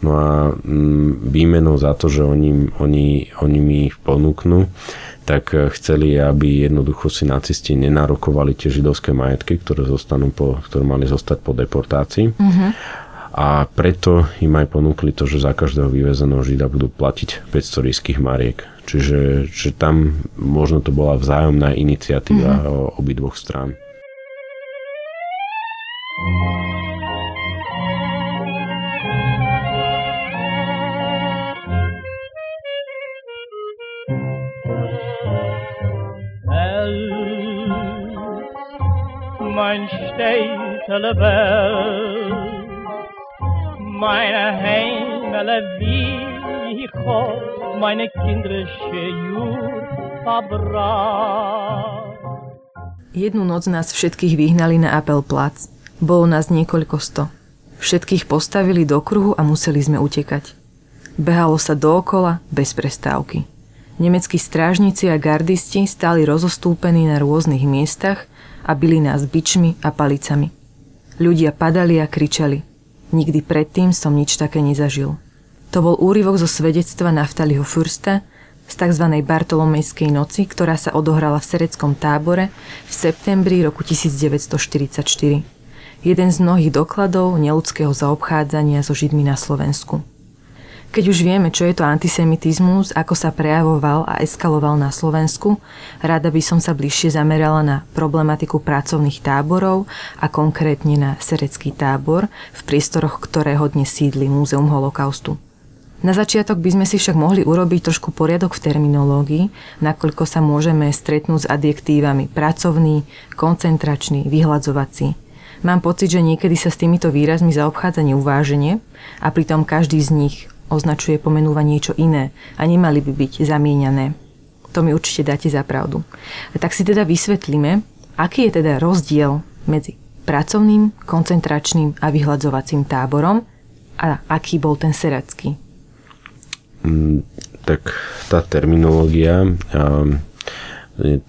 No a mm, výmenou za to, že oni, oni, oni mi ich ponúknú, tak eh, chceli, aby jednoducho si nacisti nenarokovali tie židovské majetky, ktoré, zostanú po, ktoré mali zostať po deportácii. Mm-hmm. A preto im aj ponúkli to, že za každého vyvezeného žida budú platiť 500 ríských mariek. Čiže že tam možno to bola vzájomná iniciatíva mm-hmm. obidvoch strán. Verbrannt. Jednu noc nás všetkých vyhnali na Apel Plac. Bolo nás niekoľko sto. Všetkých postavili do kruhu a museli sme utekať. Behalo sa dookola bez prestávky. Nemeckí strážnici a gardisti stáli rozostúpení na rôznych miestach a byli nás bičmi a palicami. Ľudia padali a kričali. Nikdy predtým som nič také nezažil. To bol úryvok zo svedectva Naftaliho Fursta z tzv. Bartolomejskej noci, ktorá sa odohrala v sereckom tábore v septembri roku 1944. Jeden z mnohých dokladov neludského zaobchádzania so Židmi na Slovensku. Keď už vieme, čo je to antisemitizmus, ako sa prejavoval a eskaloval na Slovensku, rada by som sa bližšie zamerala na problematiku pracovných táborov a konkrétne na Serecký tábor, v priestoroch ktorého dnes sídli Múzeum holokaustu. Na začiatok by sme si však mohli urobiť trošku poriadok v terminológii, nakoľko sa môžeme stretnúť s adjektívami pracovný, koncentračný, vyhľadzovací. Mám pocit, že niekedy sa s týmito výrazmi zaobchádza neuváženie a pritom každý z nich označuje pomenúva niečo iné a nemali by byť zamieňané. To mi určite dáte za pravdu. Tak si teda vysvetlíme, aký je teda rozdiel medzi pracovným, koncentračným a vyhľadzovacím táborom a aký bol ten seracký. Mm, tak tá terminológia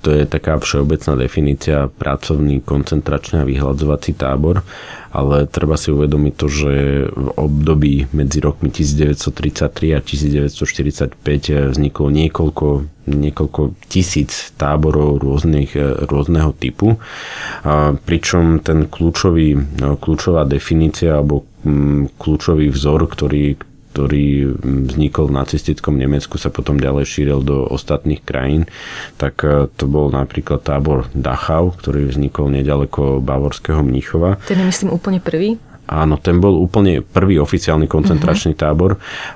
to je taká všeobecná definícia pracovný, koncentračný a vyhľadzovací tábor ale treba si uvedomiť to, že v období medzi rokmi 1933 a 1945 vzniklo niekoľko, niekoľko tisíc táborov rôznych, rôzneho typu, pričom ten kľúčový, kľúčová definícia alebo mm, kľúčový vzor, ktorý, ktorý vznikol v nacistickom Nemecku, sa potom ďalej šíril do ostatných krajín, tak e, to bol napríklad tábor Dachau, ktorý vznikol nedaleko Bavorského Mníchova. Ten je myslím úplne prvý? Áno, ten bol úplne prvý oficiálny koncentračný uh-huh. tábor,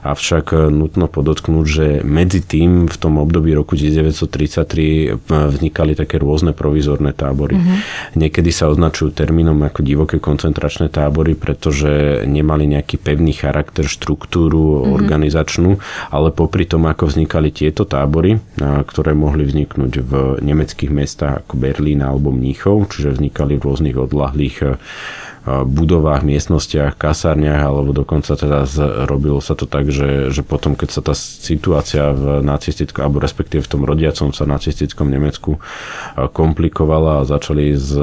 avšak e, nutno podotknúť, že medzi tým v tom období roku 1933 e, vznikali také rôzne provizorné tábory. Uh-huh. Niekedy sa označujú termínom ako divoké koncentračné tábory, pretože nemali nejaký pevný charakter, štruktúru uh-huh. organizačnú, ale popri tom, ako vznikali tieto tábory, ktoré mohli vzniknúť v nemeckých mestách ako Berlín alebo Mníchov, čiže vznikali v rôznych odlahlých budovách, miestnostiach, kasárniach, alebo dokonca teda robilo sa to tak, že, že potom, keď sa tá situácia v nacistickom, alebo respektíve v tom rodiacom sa nacistickom Nemecku komplikovala a začali s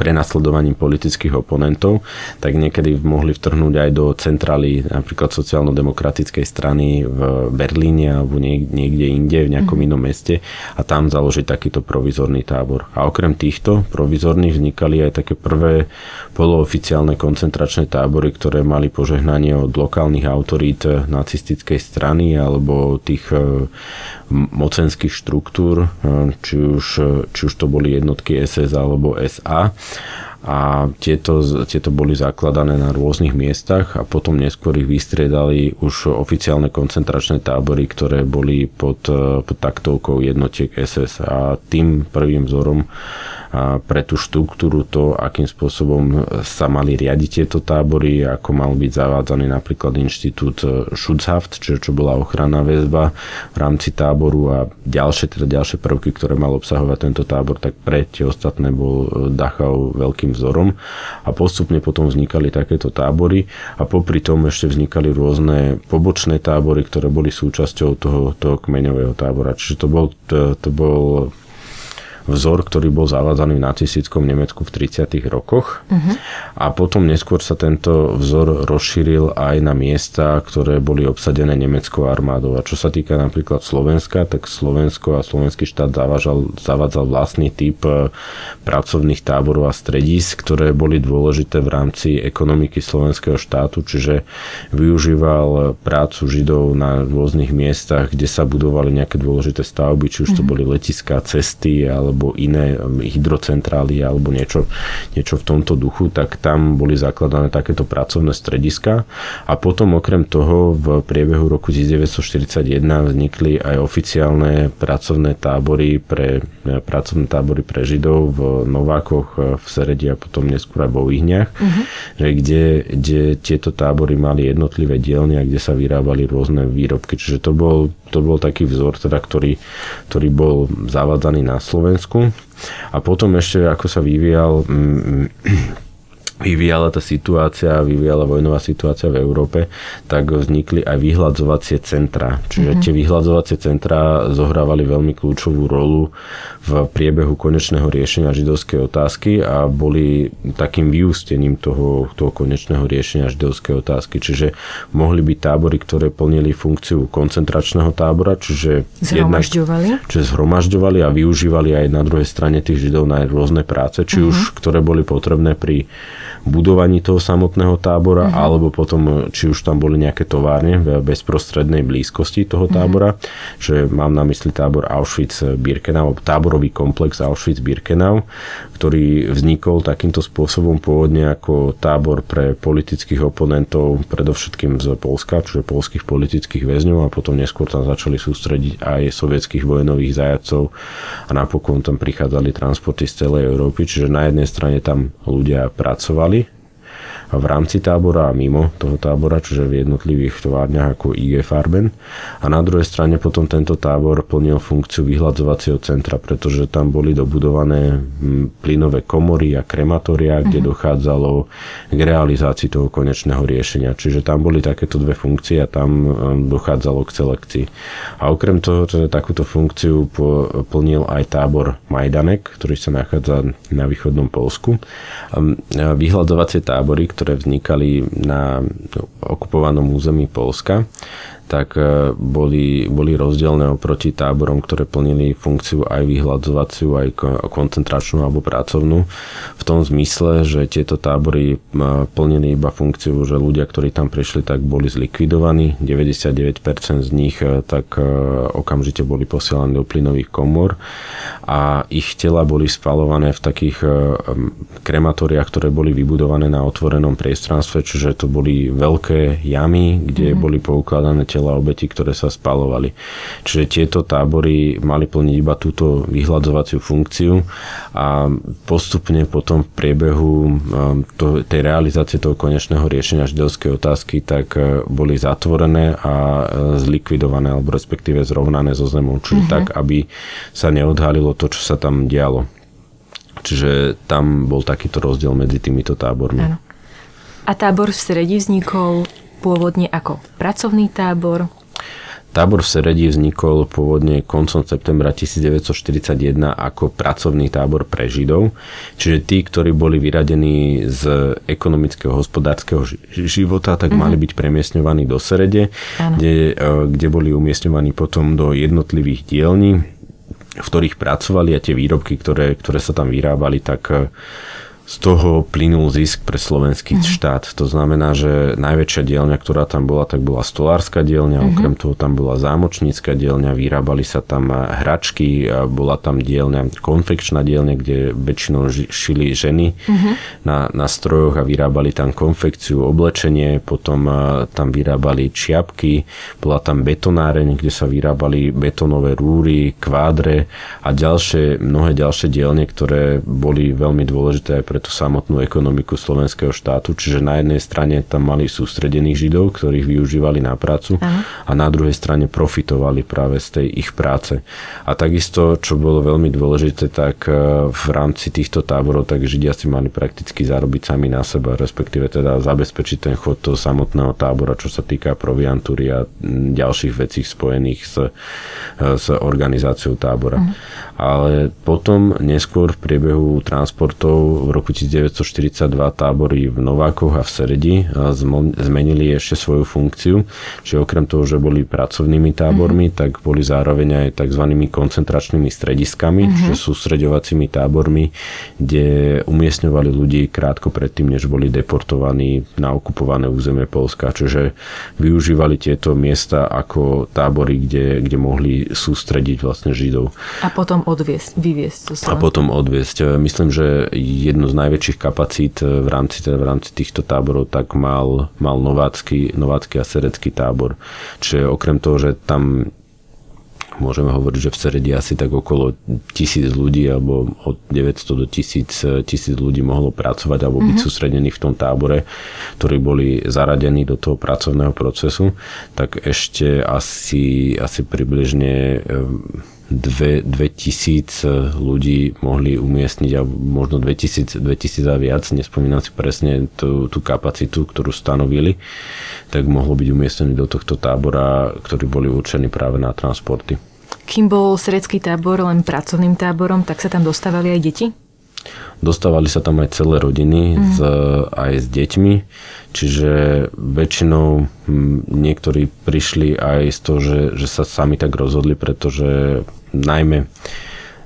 prenasledovaním politických oponentov, tak niekedy mohli vtrhnúť aj do centrály napríklad sociálno-demokratickej strany v Berlíne alebo niekde inde, v nejakom mm. inom meste a tam založiť takýto provizorný tábor. A okrem týchto provizorných vznikali aj také prvé polooficiálne koncentračné tábory, ktoré mali požehnanie od lokálnych autorít nacistickej strany alebo tých e, mocenských štruktúr, e, či už, či už to boli jednotky SS alebo SA a tieto, tieto boli zakladané na rôznych miestach a potom neskôr ich vystriedali už oficiálne koncentračné tábory, ktoré boli pod, pod taktovkou jednotiek SS a. Tým prvým vzorom pre tú štruktúru to, akým spôsobom sa mali riadiť tieto tábory, ako mal byť zavádzaný napríklad inštitút Schutzhaft, čiže čo bola ochranná väzba v rámci táboru a ďalšie, teda ďalšie prvky, ktoré mal obsahovať tento tábor, tak pre tie ostatné bol Dachau veľkým vzorom a postupne potom vznikali takéto tábory a popri tom ešte vznikali rôzne pobočné tábory, ktoré boli súčasťou toho, toho kmeňového tábora. Čiže to bol, to, to bol vzor, ktorý bol zavádzaný v nacistickom Nemecku v 30. rokoch. Uh-huh. A potom neskôr sa tento vzor rozšíril aj na miesta, ktoré boli obsadené nemeckou armádou. A čo sa týka napríklad Slovenska, tak Slovensko a slovenský štát zavážal, zavádzal vlastný typ e, pracovných táborov a stredísk, ktoré boli dôležité v rámci ekonomiky slovenského štátu, čiže využíval prácu Židov na rôznych miestach, kde sa budovali nejaké dôležité stavby, či už to mhm. boli letiská, cesty, ale alebo iné um, hydrocentrály alebo niečo, niečo v tomto duchu, tak tam boli zakladané takéto pracovné strediska a potom okrem toho v priebehu roku 1941 vznikli aj oficiálne pracovné tábory pre, eh, pracovné tábory pre Židov v Novákoch, eh, v Seredi a potom neskôr aj vo Ihniach, uh-huh. že kde, kde tieto tábory mali jednotlivé dielne kde sa vyrábali rôzne výrobky. Čiže to bol to bol taký vzor, teda, ktorý, ktorý bol zavádzaný na Slovensku. A potom ešte, ako sa vyvíjal mm, vyvíjala tá situácia, vyvíjala vojnová situácia v Európe, tak vznikli aj vyhľadzovacie centra. Čiže mm-hmm. tie vyhľadzovacie centra zohrávali veľmi kľúčovú rolu v priebehu konečného riešenia židovskej otázky a boli takým vyústením toho, toho konečného riešenia židovskej otázky. Čiže mohli byť tábory, ktoré plnili funkciu koncentračného tábora, čiže zhromažďovali, jednak, čiže zhromažďovali a využívali aj na druhej strane tých židov na rôzne práce, či mm-hmm. už ktoré boli potrebné pri budovaní toho samotného tábora, uh-huh. alebo potom, či už tam boli nejaké továrne v bezprostrednej blízkosti toho mhm. tábora, uh-huh. že mám na mysli tábor Auschwitz-Birkenau, táborový komplex Auschwitz-Birkenau, ktorý vznikol takýmto spôsobom pôvodne ako tábor pre politických oponentov, predovšetkým z Polska, čiže polských politických väzňov a potom neskôr tam začali sústrediť aj sovietských vojnových zajacov a napokon tam prichádzali transporty z celej Európy, čiže na jednej strane tam ľudia pracovali, v rámci tábora a mimo toho tábora, čiže v jednotlivých továrniach ako IG Farben. A na druhej strane potom tento tábor plnil funkciu vyhľadzovacieho centra, pretože tam boli dobudované plynové komory a krematória, kde uh-huh. dochádzalo k realizácii toho konečného riešenia. Čiže tam boli takéto dve funkcie a tam dochádzalo k selekcii. A okrem toho, že takúto funkciu plnil aj tábor Majdanek, ktorý sa nachádza na východnom Polsku. Vyhľadovacie tábory, ktoré vznikali na okupovanom území Polska, tak e, boli, boli rozdielne oproti táborom, ktoré plnili funkciu aj vyhľadzovaciu, aj koncentračnú alebo pracovnú. V tom zmysle, že tieto tábory e, plnili iba funkciu, že ľudia, ktorí tam prišli, tak boli zlikvidovaní. 99% z nich e, tak okamžite boli posielaní do plynových komor a ich tela boli spalované v takých krematóriách, ktoré boli vybudované na otvorenom priestranstve, čiže to boli veľké jamy, kde mm. boli poukladané tela obeti, ktoré sa spalovali. Čiže tieto tábory mali plniť iba túto vyhľadzovaciu funkciu a postupne potom v priebehu um, to, tej realizácie toho konečného riešenia židovskej otázky tak uh, boli zatvorené a zlikvidované alebo respektíve zrovnané so zemou. Čiže mm-hmm. tak, aby sa neodhalilo to, čo sa tam dialo. Čiže tam bol takýto rozdiel medzi týmito tábormi. Áno. A tábor v Sredi vznikol pôvodne ako pracovný tábor. Tábor v Seredi vznikol pôvodne koncom septembra 1941 ako pracovný tábor pre Židov, čiže tí, ktorí boli vyradení z ekonomického hospodárskeho života, tak mm-hmm. mali byť premiestňovaní do Serede, kde, e, kde boli umiestňovaní potom do jednotlivých dielní, v ktorých pracovali a tie výrobky, ktoré, ktoré sa tam vyrábali, tak z toho plynul zisk pre slovenský uh-huh. štát. To znamená, že najväčšia dielňa, ktorá tam bola, tak bola stolárska dielňa, uh-huh. okrem toho tam bola zámočnícka dielňa, vyrábali sa tam hračky, bola tam dielňa, konfekčná dielňa, kde väčšinou šili ženy uh-huh. na, na strojoch a vyrábali tam konfekciu, oblečenie, potom tam vyrábali čiapky, bola tam betonáreň, kde sa vyrábali betonové rúry, kvádre a ďalšie, mnohé ďalšie dielne, ktoré boli veľmi dôležité aj pre tú samotnú ekonomiku slovenského štátu. Čiže na jednej strane tam mali sústredených židov, ktorých využívali na prácu Aha. a na druhej strane profitovali práve z tej ich práce. A takisto, čo bolo veľmi dôležité, tak e, v rámci týchto táborov, tak židia si mali prakticky zarobiť sami na seba, respektíve teda zabezpečiť ten chod toho samotného tábora, čo sa týka proviantúry a ďalších vecí spojených s, e, s organizáciou tábora. Aha. Ale potom neskôr v priebehu transportov v roku roku 1942 tábory v Novákoch a v Seredi zmenili ešte svoju funkciu. Čiže okrem toho, že boli pracovnými tábormi, mm-hmm. tak boli zároveň aj tzv. koncentračnými strediskami, mm-hmm. čiže sústreďovacími tábormi, kde umiestňovali ľudí krátko predtým, než boli deportovaní na okupované územie Polska. Čiže využívali tieto miesta ako tábory, kde, kde mohli sústrediť vlastne Židov. A potom odviesť, vyviesť. A potom odviesť. Myslím, že jednu z najväčších kapacít v rámci, teda v rámci týchto táborov, tak mal, mal novácky, novácky a serecký tábor. Čiže okrem toho, že tam môžeme hovoriť, že v Seredi asi tak okolo tisíc ľudí alebo od 900 do tisíc, tisíc ľudí mohlo pracovať alebo byť mm-hmm. sústredených v tom tábore, ktorí boli zaradení do toho pracovného procesu, tak ešte asi, asi približne 2000 ľudí mohli umiestniť a možno 2000, 2000 a viac, nespomínam si presne tú, tú kapacitu, ktorú stanovili, tak mohlo byť umiestnený do tohto tábora, ktorí boli určení práve na transporty. Kým bol srecký tábor len pracovným táborom, tak sa tam dostávali aj deti? Dostávali sa tam aj celé rodiny mm. s, aj s deťmi, čiže väčšinou niektorí prišli aj z toho, že, že sa sami tak rozhodli, pretože najmä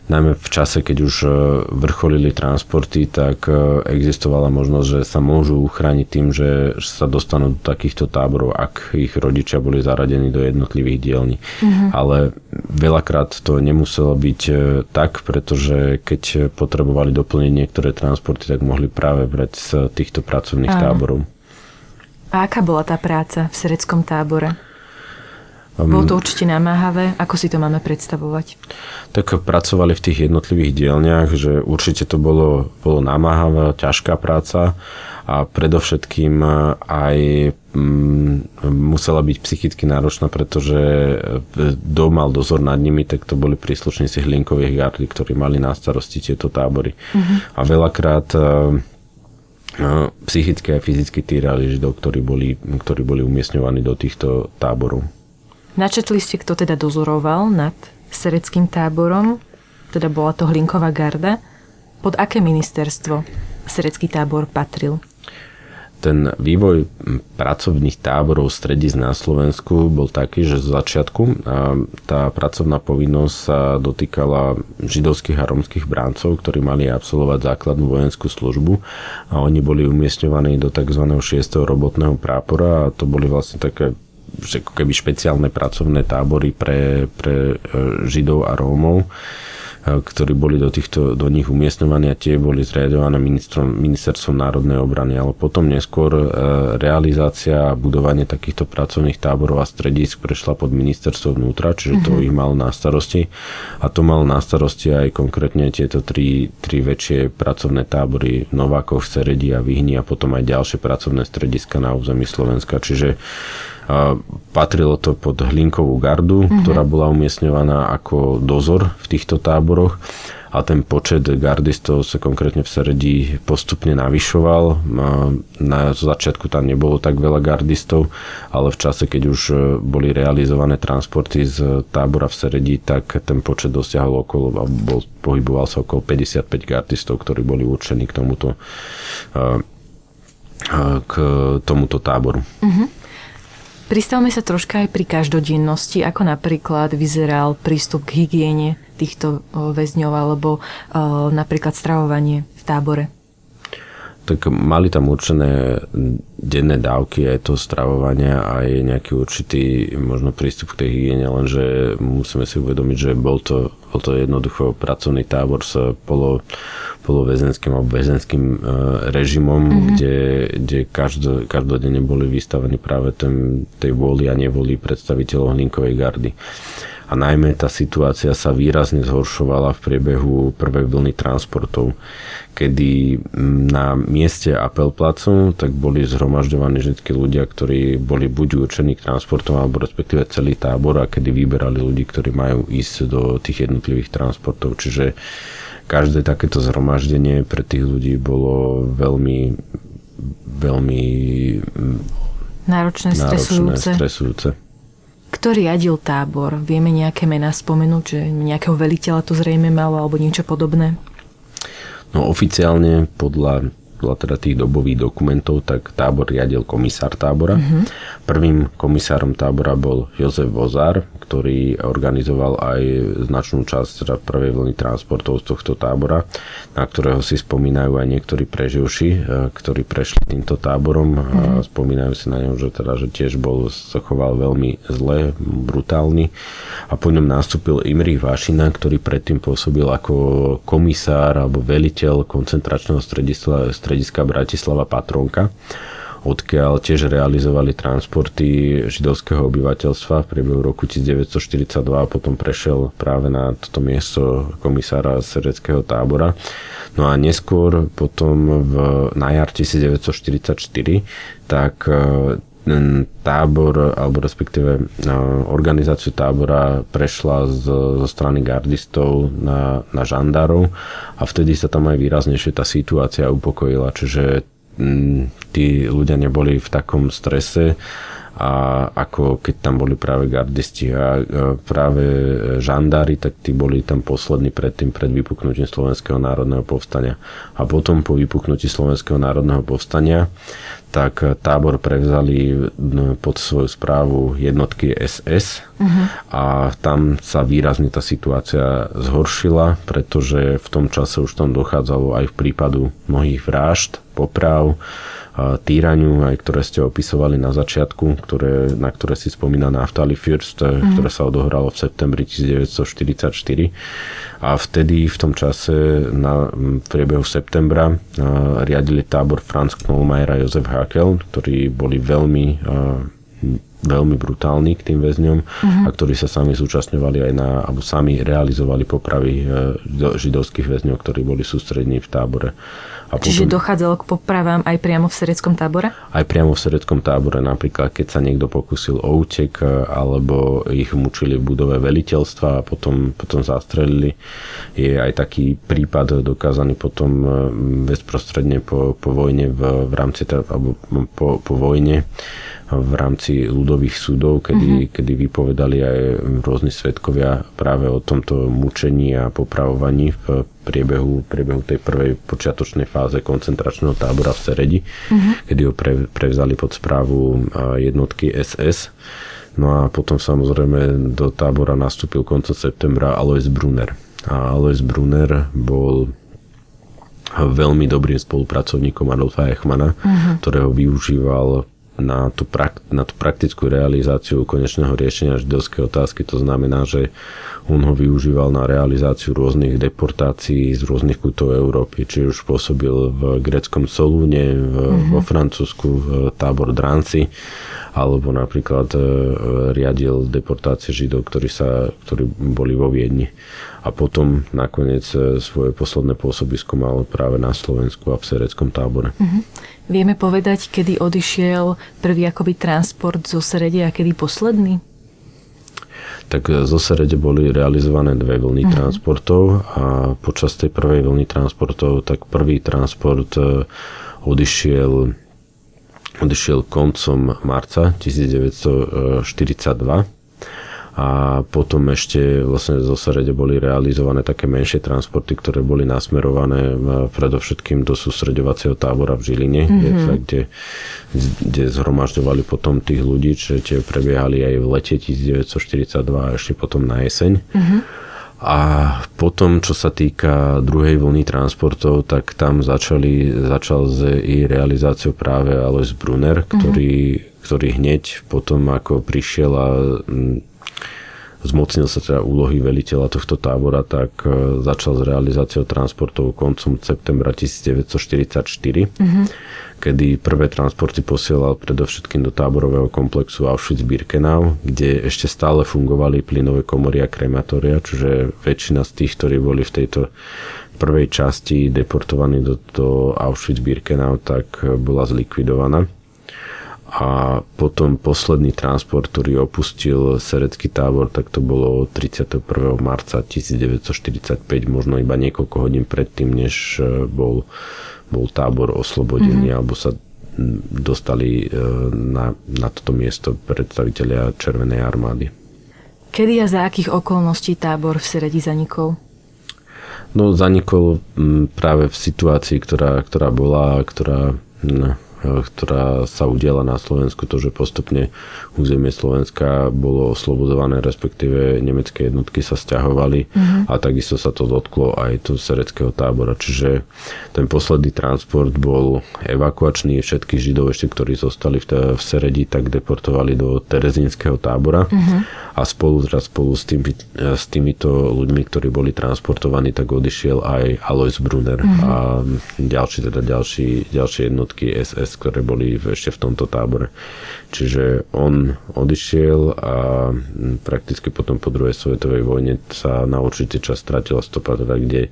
najmä v čase, keď už e, vrcholili transporty, tak e, existovala možnosť, že sa môžu uchrániť tým, že sa dostanú do takýchto táborov, ak ich rodičia boli zaradení do jednotlivých dielní. Mm-hmm. Ale veľakrát to nemuselo byť e, tak, pretože keď potrebovali doplniť niektoré transporty, tak mohli práve brať z týchto pracovných Áno. táborov. A aká bola tá práca v sereckom tábore? Bolo to určite namáhavé. Ako si to máme predstavovať? Tak pracovali v tých jednotlivých dielniach, že určite to bolo, bolo namáhavé, ťažká práca a predovšetkým aj mm, musela byť psychicky náročná, pretože kto e, mal dozor nad nimi, tak to boli príslušníci hlinkových gardy, ktorí mali na starosti tieto tábory. Uh-huh. A veľakrát e, e, psychicky a fyzicky týrali židov, ktorí boli, ktorí boli umiestňovaní do týchto táborov. Načetli ste, kto teda dozoroval nad sereckým táborom, teda bola to Hlinková garda. Pod aké ministerstvo serecký tábor patril? ten vývoj pracovných táborov stredisk na Slovensku bol taký, že z začiatku tá pracovná povinnosť sa dotýkala židovských a romských bráncov, ktorí mali absolvovať základnú vojenskú službu a oni boli umiestňovaní do tzv. 6. robotného prápora a to boli vlastne také že ako keby špeciálne pracovné tábory pre, pre e, Židov a Rómov, e, ktorí boli do, týchto, do nich umiestňovaní a tie boli zriadované ministerstvom národnej obrany. Ale potom neskôr e, realizácia a budovanie takýchto pracovných táborov a stredisk prešla pod ministerstvo vnútra, čiže to mm-hmm. ich mal na starosti. A to mal na starosti aj konkrétne tieto tri, tri väčšie pracovné tábory Novákov, Seredi a Vyhni a potom aj ďalšie pracovné strediska na území Slovenska. Čiže Patrilo to pod Hlinkovú gardu, mm-hmm. ktorá bola umiestňovaná ako dozor v týchto táboroch a ten počet gardistov sa konkrétne v Seredi postupne navyšoval. Na začiatku tam nebolo tak veľa gardistov, ale v čase, keď už e, boli realizované transporty z tábora v Seredi, tak ten počet dosiahol okolo, bol, pohyboval sa okolo 55 gardistov, ktorí boli určení k tomuto, e, e, k tomuto táboru. Mm-hmm. Pristavme sa troška aj pri každodennosti, ako napríklad vyzeral prístup k hygiene týchto väzňov alebo napríklad stravovanie v tábore. Tak mali tam určené denné dávky aj to stravovanie a aj nejaký určitý možno prístup k tej hygiene, lenže musíme si uvedomiť, že bol to, bol to jednoducho pracovný tábor s polo, poloväzenským alebo väzenským e, režimom, mm-hmm. kde, kde každo, každodenne boli vystavení práve ten, tej vôli a nevoli predstaviteľov hlinkovej gardy a najmä tá situácia sa výrazne zhoršovala v priebehu prvej vlny transportov, kedy na mieste Apelplacu tak boli zhromažďovaní všetky ľudia, ktorí boli buď určení k transportom, alebo respektíve celý tábor a kedy vyberali ľudí, ktorí majú ísť do tých jednotlivých transportov. Čiže každé takéto zhromaždenie pre tých ľudí bolo veľmi veľmi náročné, stresujúce. stresujúce. Kto riadil tábor? Vieme nejaké mená spomenúť, že nejakého veliteľa to zrejme malo alebo niečo podobné? No oficiálne podľa podľa teda tých dobových dokumentov, tak tábor riadil komisár tábora. Mm-hmm. Prvým komisárom tábora bol Jozef Vozár, ktorý organizoval aj značnú časť teda prvej vlny transportov z tohto tábora, na ktorého si spomínajú aj niektorí preživší, e, ktorí prešli týmto táborom. A mhm. spomínajú si na ňom, že, teda, že tiež bol, zachoval veľmi zle, brutálny. A po ňom nastúpil Imrich Vašina, ktorý predtým pôsobil ako komisár alebo veliteľ koncentračného strediska strediska Bratislava Patronka. Odkiaľ tiež realizovali transporty židovského obyvateľstva v priebehu roku 1942 a potom prešiel práve na toto miesto komisára sereckého tábora. No a neskôr potom v, na jar 1944 tak tábor, alebo respektíve organizáciu tábora prešla z, zo strany gardistov na, na žandárov a vtedy sa tam aj výraznejšie tá situácia upokojila, čiže tí ľudia neboli v takom strese a ako keď tam boli práve gardisti a práve žandári, tak tí boli tam poslední predtým pred vypuknutím Slovenského národného povstania. A potom po vypuknutí Slovenského národného povstania tak tábor prevzali pod svoju správu jednotky SS uh-huh. a tam sa výrazne tá situácia zhoršila, pretože v tom čase už tam dochádzalo aj v prípadu mnohých vražd, poprav, týraniu, aj ktoré ste opisovali na začiatku, ktoré, na ktoré si spomína Naftali First, mm. ktoré sa odohralo v septembri 1944. A vtedy v tom čase na priebehu septembra riadili tábor Franz Knollmeier a Josef Hakel, ktorí boli veľmi veľmi brutálni k tým väzňom uh-huh. a ktorí sa sami zúčastňovali aj na, alebo sami realizovali popravy židovských väzňov, ktorí boli sústrední v tábore. A Čiže potom, dochádzalo k popravám aj priamo v sereckom tábore? Aj priamo v sereckom tábore, napríklad keď sa niekto pokusil o útek alebo ich mučili v budove veliteľstva a potom, potom zastrelili. Je aj taký prípad dokázaný potom mm, bezprostredne po, po vojne v, v rámci, alebo po, po vojne v rámci ľudových súdov, kedy, mm-hmm. kedy vypovedali aj rôzni svetkovia práve o tomto mučení a popravovaní v priebehu, priebehu tej prvej počiatočnej fáze koncentračného tábora v Seredi, mm-hmm. kedy ho pre, prevzali pod správu jednotky SS. No a potom samozrejme do tábora nastúpil koncom septembra Alois Brunner. A Alois Brunner bol veľmi dobrým spolupracovníkom Adolfa Eichmana, uh-huh. ktorého využíval na tú, prak- na tú praktickú realizáciu konečného riešenia židovskej otázky. To znamená, že on ho využíval na realizáciu rôznych deportácií z rôznych kútov Európy, či už pôsobil v greckom Solúne, v, mm-hmm. vo Francúzsku v tábor Dranci, alebo napríklad e, riadil deportácie Židov, ktorí, sa, ktorí boli vo Viedni. A potom nakoniec e, svoje posledné pôsobisko mal práve na Slovensku a v Sereckom tábore. Mm-hmm. Vieme povedať, kedy odišiel prvý akoby transport zo Serede a kedy posledný? tak zo Serede boli realizované dve vlny uh-huh. transportov a počas tej prvej vlny transportov, tak prvý transport e, odišiel, odišiel koncom marca 1942 a potom ešte vlastne zo Serede boli realizované také menšie transporty, ktoré boli nasmerované predovšetkým do sústredovacieho tábora v Žiline, mm-hmm. kde, kde zhromažďovali potom tých ľudí, čiže tie prebiehali aj v lete 1942 a ešte potom na jeseň. Mm-hmm. A potom, čo sa týka druhej vlny transportov, tak tam začali, začal s i realizáciou práve Alois Brunner, ktorý, mm-hmm. ktorý hneď potom, ako prišiel a zmocnil sa teda úlohy veliteľa tohto tábora, tak e, začal s realizáciou transportov koncom septembra 1944, mm-hmm. kedy prvé transporty posielal predovšetkým do táborového komplexu Auschwitz-Birkenau, kde ešte stále fungovali plynové komory a krematória, čiže väčšina z tých, ktorí boli v tejto prvej časti deportovaní do, do Auschwitz-Birkenau, tak bola zlikvidovaná a potom posledný transport, ktorý opustil Serecký tábor, tak to bolo 31. marca 1945, možno iba niekoľko hodín predtým, než e, bol, bol tábor oslobodený, mm-hmm. alebo sa dostali e, na, na toto miesto predstavitelia Červenej armády. Kedy a za akých okolností tábor v Seredi zanikol? No zanikol práve v situácii, ktorá, ktorá bola, ktorá ktorá sa udiala na Slovensku, to, že postupne územie Slovenska bolo oslobodované, respektíve nemecké jednotky sa stiahovali mm-hmm. a takisto sa to dotklo aj tu sereckého tábora. Čiže ten posledný transport bol evakuačný, všetky Židov ešte, ktorí zostali v, v Seredi, tak deportovali do Terezínskeho tábora mm-hmm. a spolu, spolu s, tými, s týmito ľuďmi, ktorí boli transportovaní, tak odišiel aj Alois Brunner mm-hmm. a ďalší, teda ďalší, ďalšie jednotky SS ktoré boli ešte v tomto tábore. Čiže on odišiel a prakticky potom po druhej svetovej vojne sa na určitý čas stratila stopa, teda kde,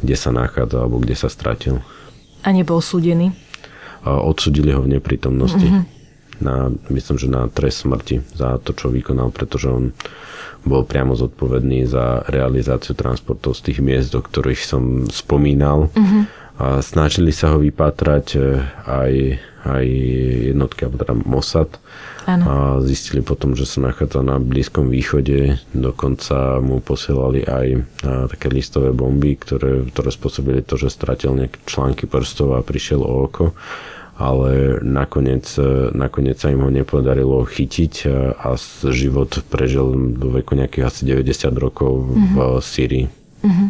kde sa nachádza alebo kde sa stratil. A nebol súdený? A odsudili ho v neprítomnosti. Mm-hmm. Na, myslím, že na trest smrti za to, čo vykonal, pretože on bol priamo zodpovedný za realizáciu transportov z tých miest, do ktorých som spomínal. Uh-huh. A snažili sa ho vypátrať e, aj, aj jednotky, alebo teda Mossad. Ano. A zistili potom, že sa nachádza na Blízkom východe. Dokonca mu posielali aj také listové bomby, ktoré, ktoré spôsobili to, že stratil nejaké články prstov a prišiel o oko ale nakoniec, e, nakoniec sa im ho nepodarilo chytiť e, a život prežil do veku nejakých asi 90 rokov mm-hmm. v mhm. Syrii. Mm-hmm.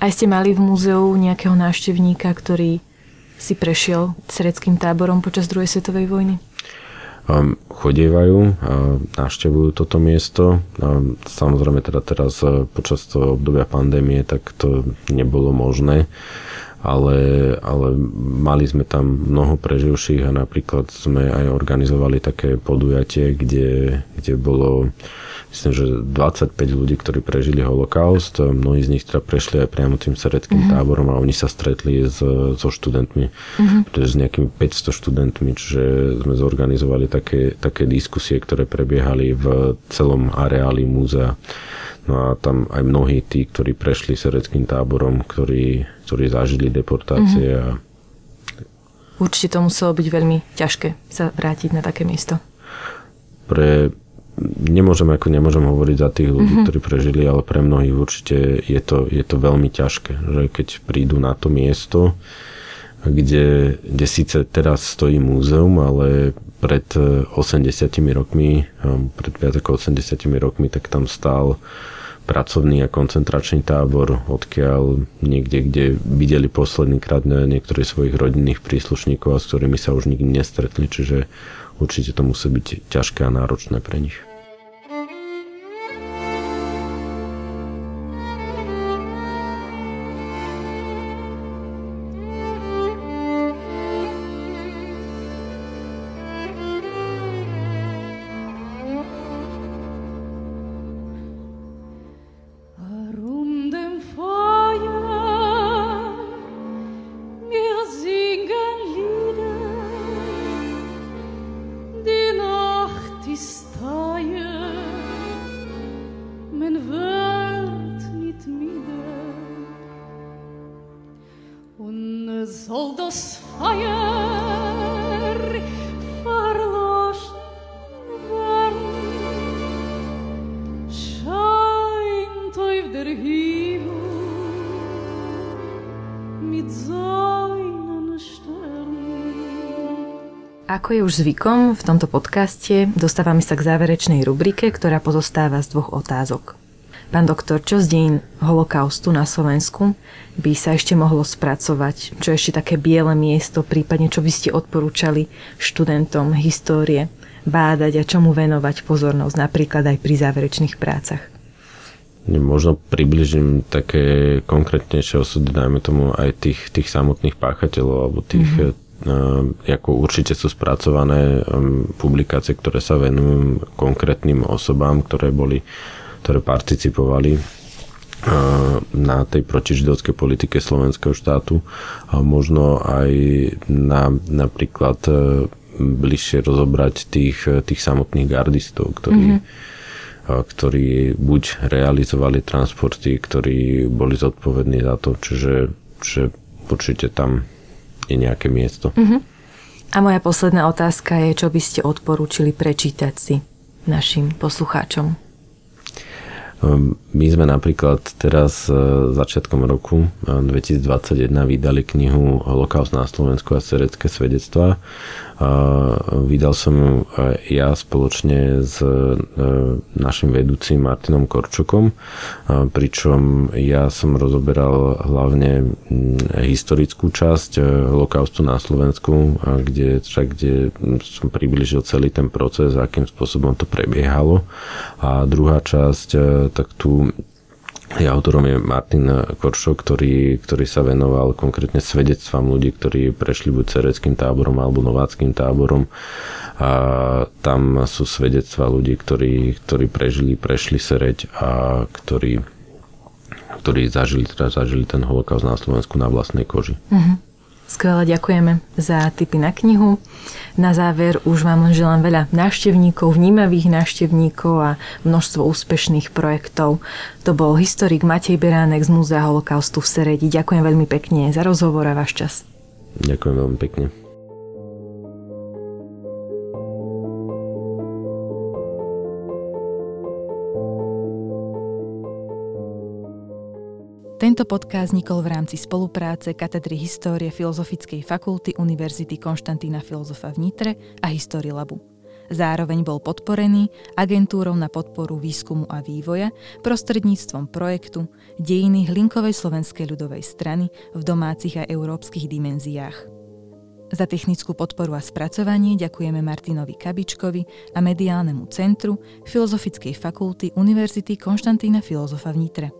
Aj ste mali v múzeu nejakého návštevníka, ktorý si prešiel sereckým táborom počas druhej svetovej vojny? Um, chodievajú a navštevujú toto miesto. Um, samozrejme teda teraz e, počas toho obdobia pandémie tak to nebolo možné ale, ale mali sme tam mnoho preživších a napríklad sme aj organizovali také podujatie, kde, kde bolo myslím, že 25 ľudí, ktorí prežili holokaust. Mnohí z nich teda prešli aj priamo tým sereckým mm-hmm. táborom a oni sa stretli s, so študentmi, pretože s nejakými 500 študentmi, čiže sme zorganizovali také, také diskusie, ktoré prebiehali v celom areáli múzea. No a tam aj mnohí tí, ktorí prešli sereckým táborom, ktorí, ktorí zažili deportácie. Mm-hmm. A... Určite to muselo byť veľmi ťažké sa vrátiť na také miesto. Pre nemôžem, ako nemôžem hovoriť za tých ľudí, mm-hmm. ktorí prežili, ale pre mnohých určite je to, je to veľmi ťažké, že keď prídu na to miesto, kde, kde síce teraz stojí múzeum, ale pred 80 rokmi, pred viac ako 80 rokmi, tak tam stál pracovný a koncentračný tábor, odkiaľ niekde, kde videli posledný krát niektorých svojich rodinných príslušníkov a s ktorými sa už nikdy nestretli, čiže určite to musí byť ťažké a náročné pre nich. Ako je už zvykom, v tomto podcaste dostávame sa k záverečnej rubrike, ktorá pozostáva z dvoch otázok. Pán doktor, čo z dejín holokaustu na Slovensku by sa ešte mohlo spracovať? Čo ešte také biele miesto, prípadne čo by ste odporúčali študentom histórie bádať a čomu venovať pozornosť, napríklad aj pri záverečných prácach? Možno približím také konkrétnejšie osudy, dajme tomu aj tých, tých samotných páchateľov alebo tých mm-hmm ako určite sú spracované ehm, publikácie, ktoré sa venujú konkrétnym osobám, ktoré boli, ktoré participovali ehm, na tej protižidovskej politike slovenského štátu a možno aj na napríklad bližšie rozobrať tých, tých samotných gardistov, ktorí, mm-hmm. ktorí buď realizovali transporty, ktorí boli zodpovední za to, čiže že určite tam je nejaké miesto. Uh-huh. A moja posledná otázka je, čo by ste odporúčili prečítať si našim poslucháčom? Ehm, my sme napríklad teraz e, začiatkom roku 2021 e, vydali knihu Holokaust na Slovensku a serecké svedectvá Vydal som ju ja spoločne s e, našim vedúcim Martinom Korčokom, pričom ja som rozoberal hlavne historickú časť e, holokaustu na Slovensku, kde, kde som približil celý ten proces, akým spôsobom to prebiehalo. A druhá časť, e, tak tu autorom je Martin Koršo, ktorý, ktorý sa venoval konkrétne svedectvám ľudí, ktorí prešli buď cereckým táborom alebo nováckým táborom. A tam sú svedectvá ľudí, ktorí, ktorí prežili, prešli sereď a ktorí, ktorí zažili, teda zažili ten holokaust na Slovensku na vlastnej koži. Uh-huh. Skvelé, ďakujeme za tipy na knihu. Na záver už vám len želám veľa návštevníkov, vnímavých návštevníkov a množstvo úspešných projektov. To bol historik Matej Beránek z Múzea holokaustu v Seredi. Ďakujem veľmi pekne za rozhovor a váš čas. Ďakujem veľmi pekne. Tento podcast vznikol v rámci spolupráce Katedry histórie Filozofickej fakulty Univerzity Konštantína Filozofa v Nitre a History Labu. Zároveň bol podporený agentúrou na podporu výskumu a vývoja prostredníctvom projektu Dejiny Hlinkovej slovenskej ľudovej strany v domácich a európskych dimenziách. Za technickú podporu a spracovanie ďakujeme Martinovi Kabičkovi a mediálnemu centru Filozofickej fakulty Univerzity Konštantína Filozofa v Nitre.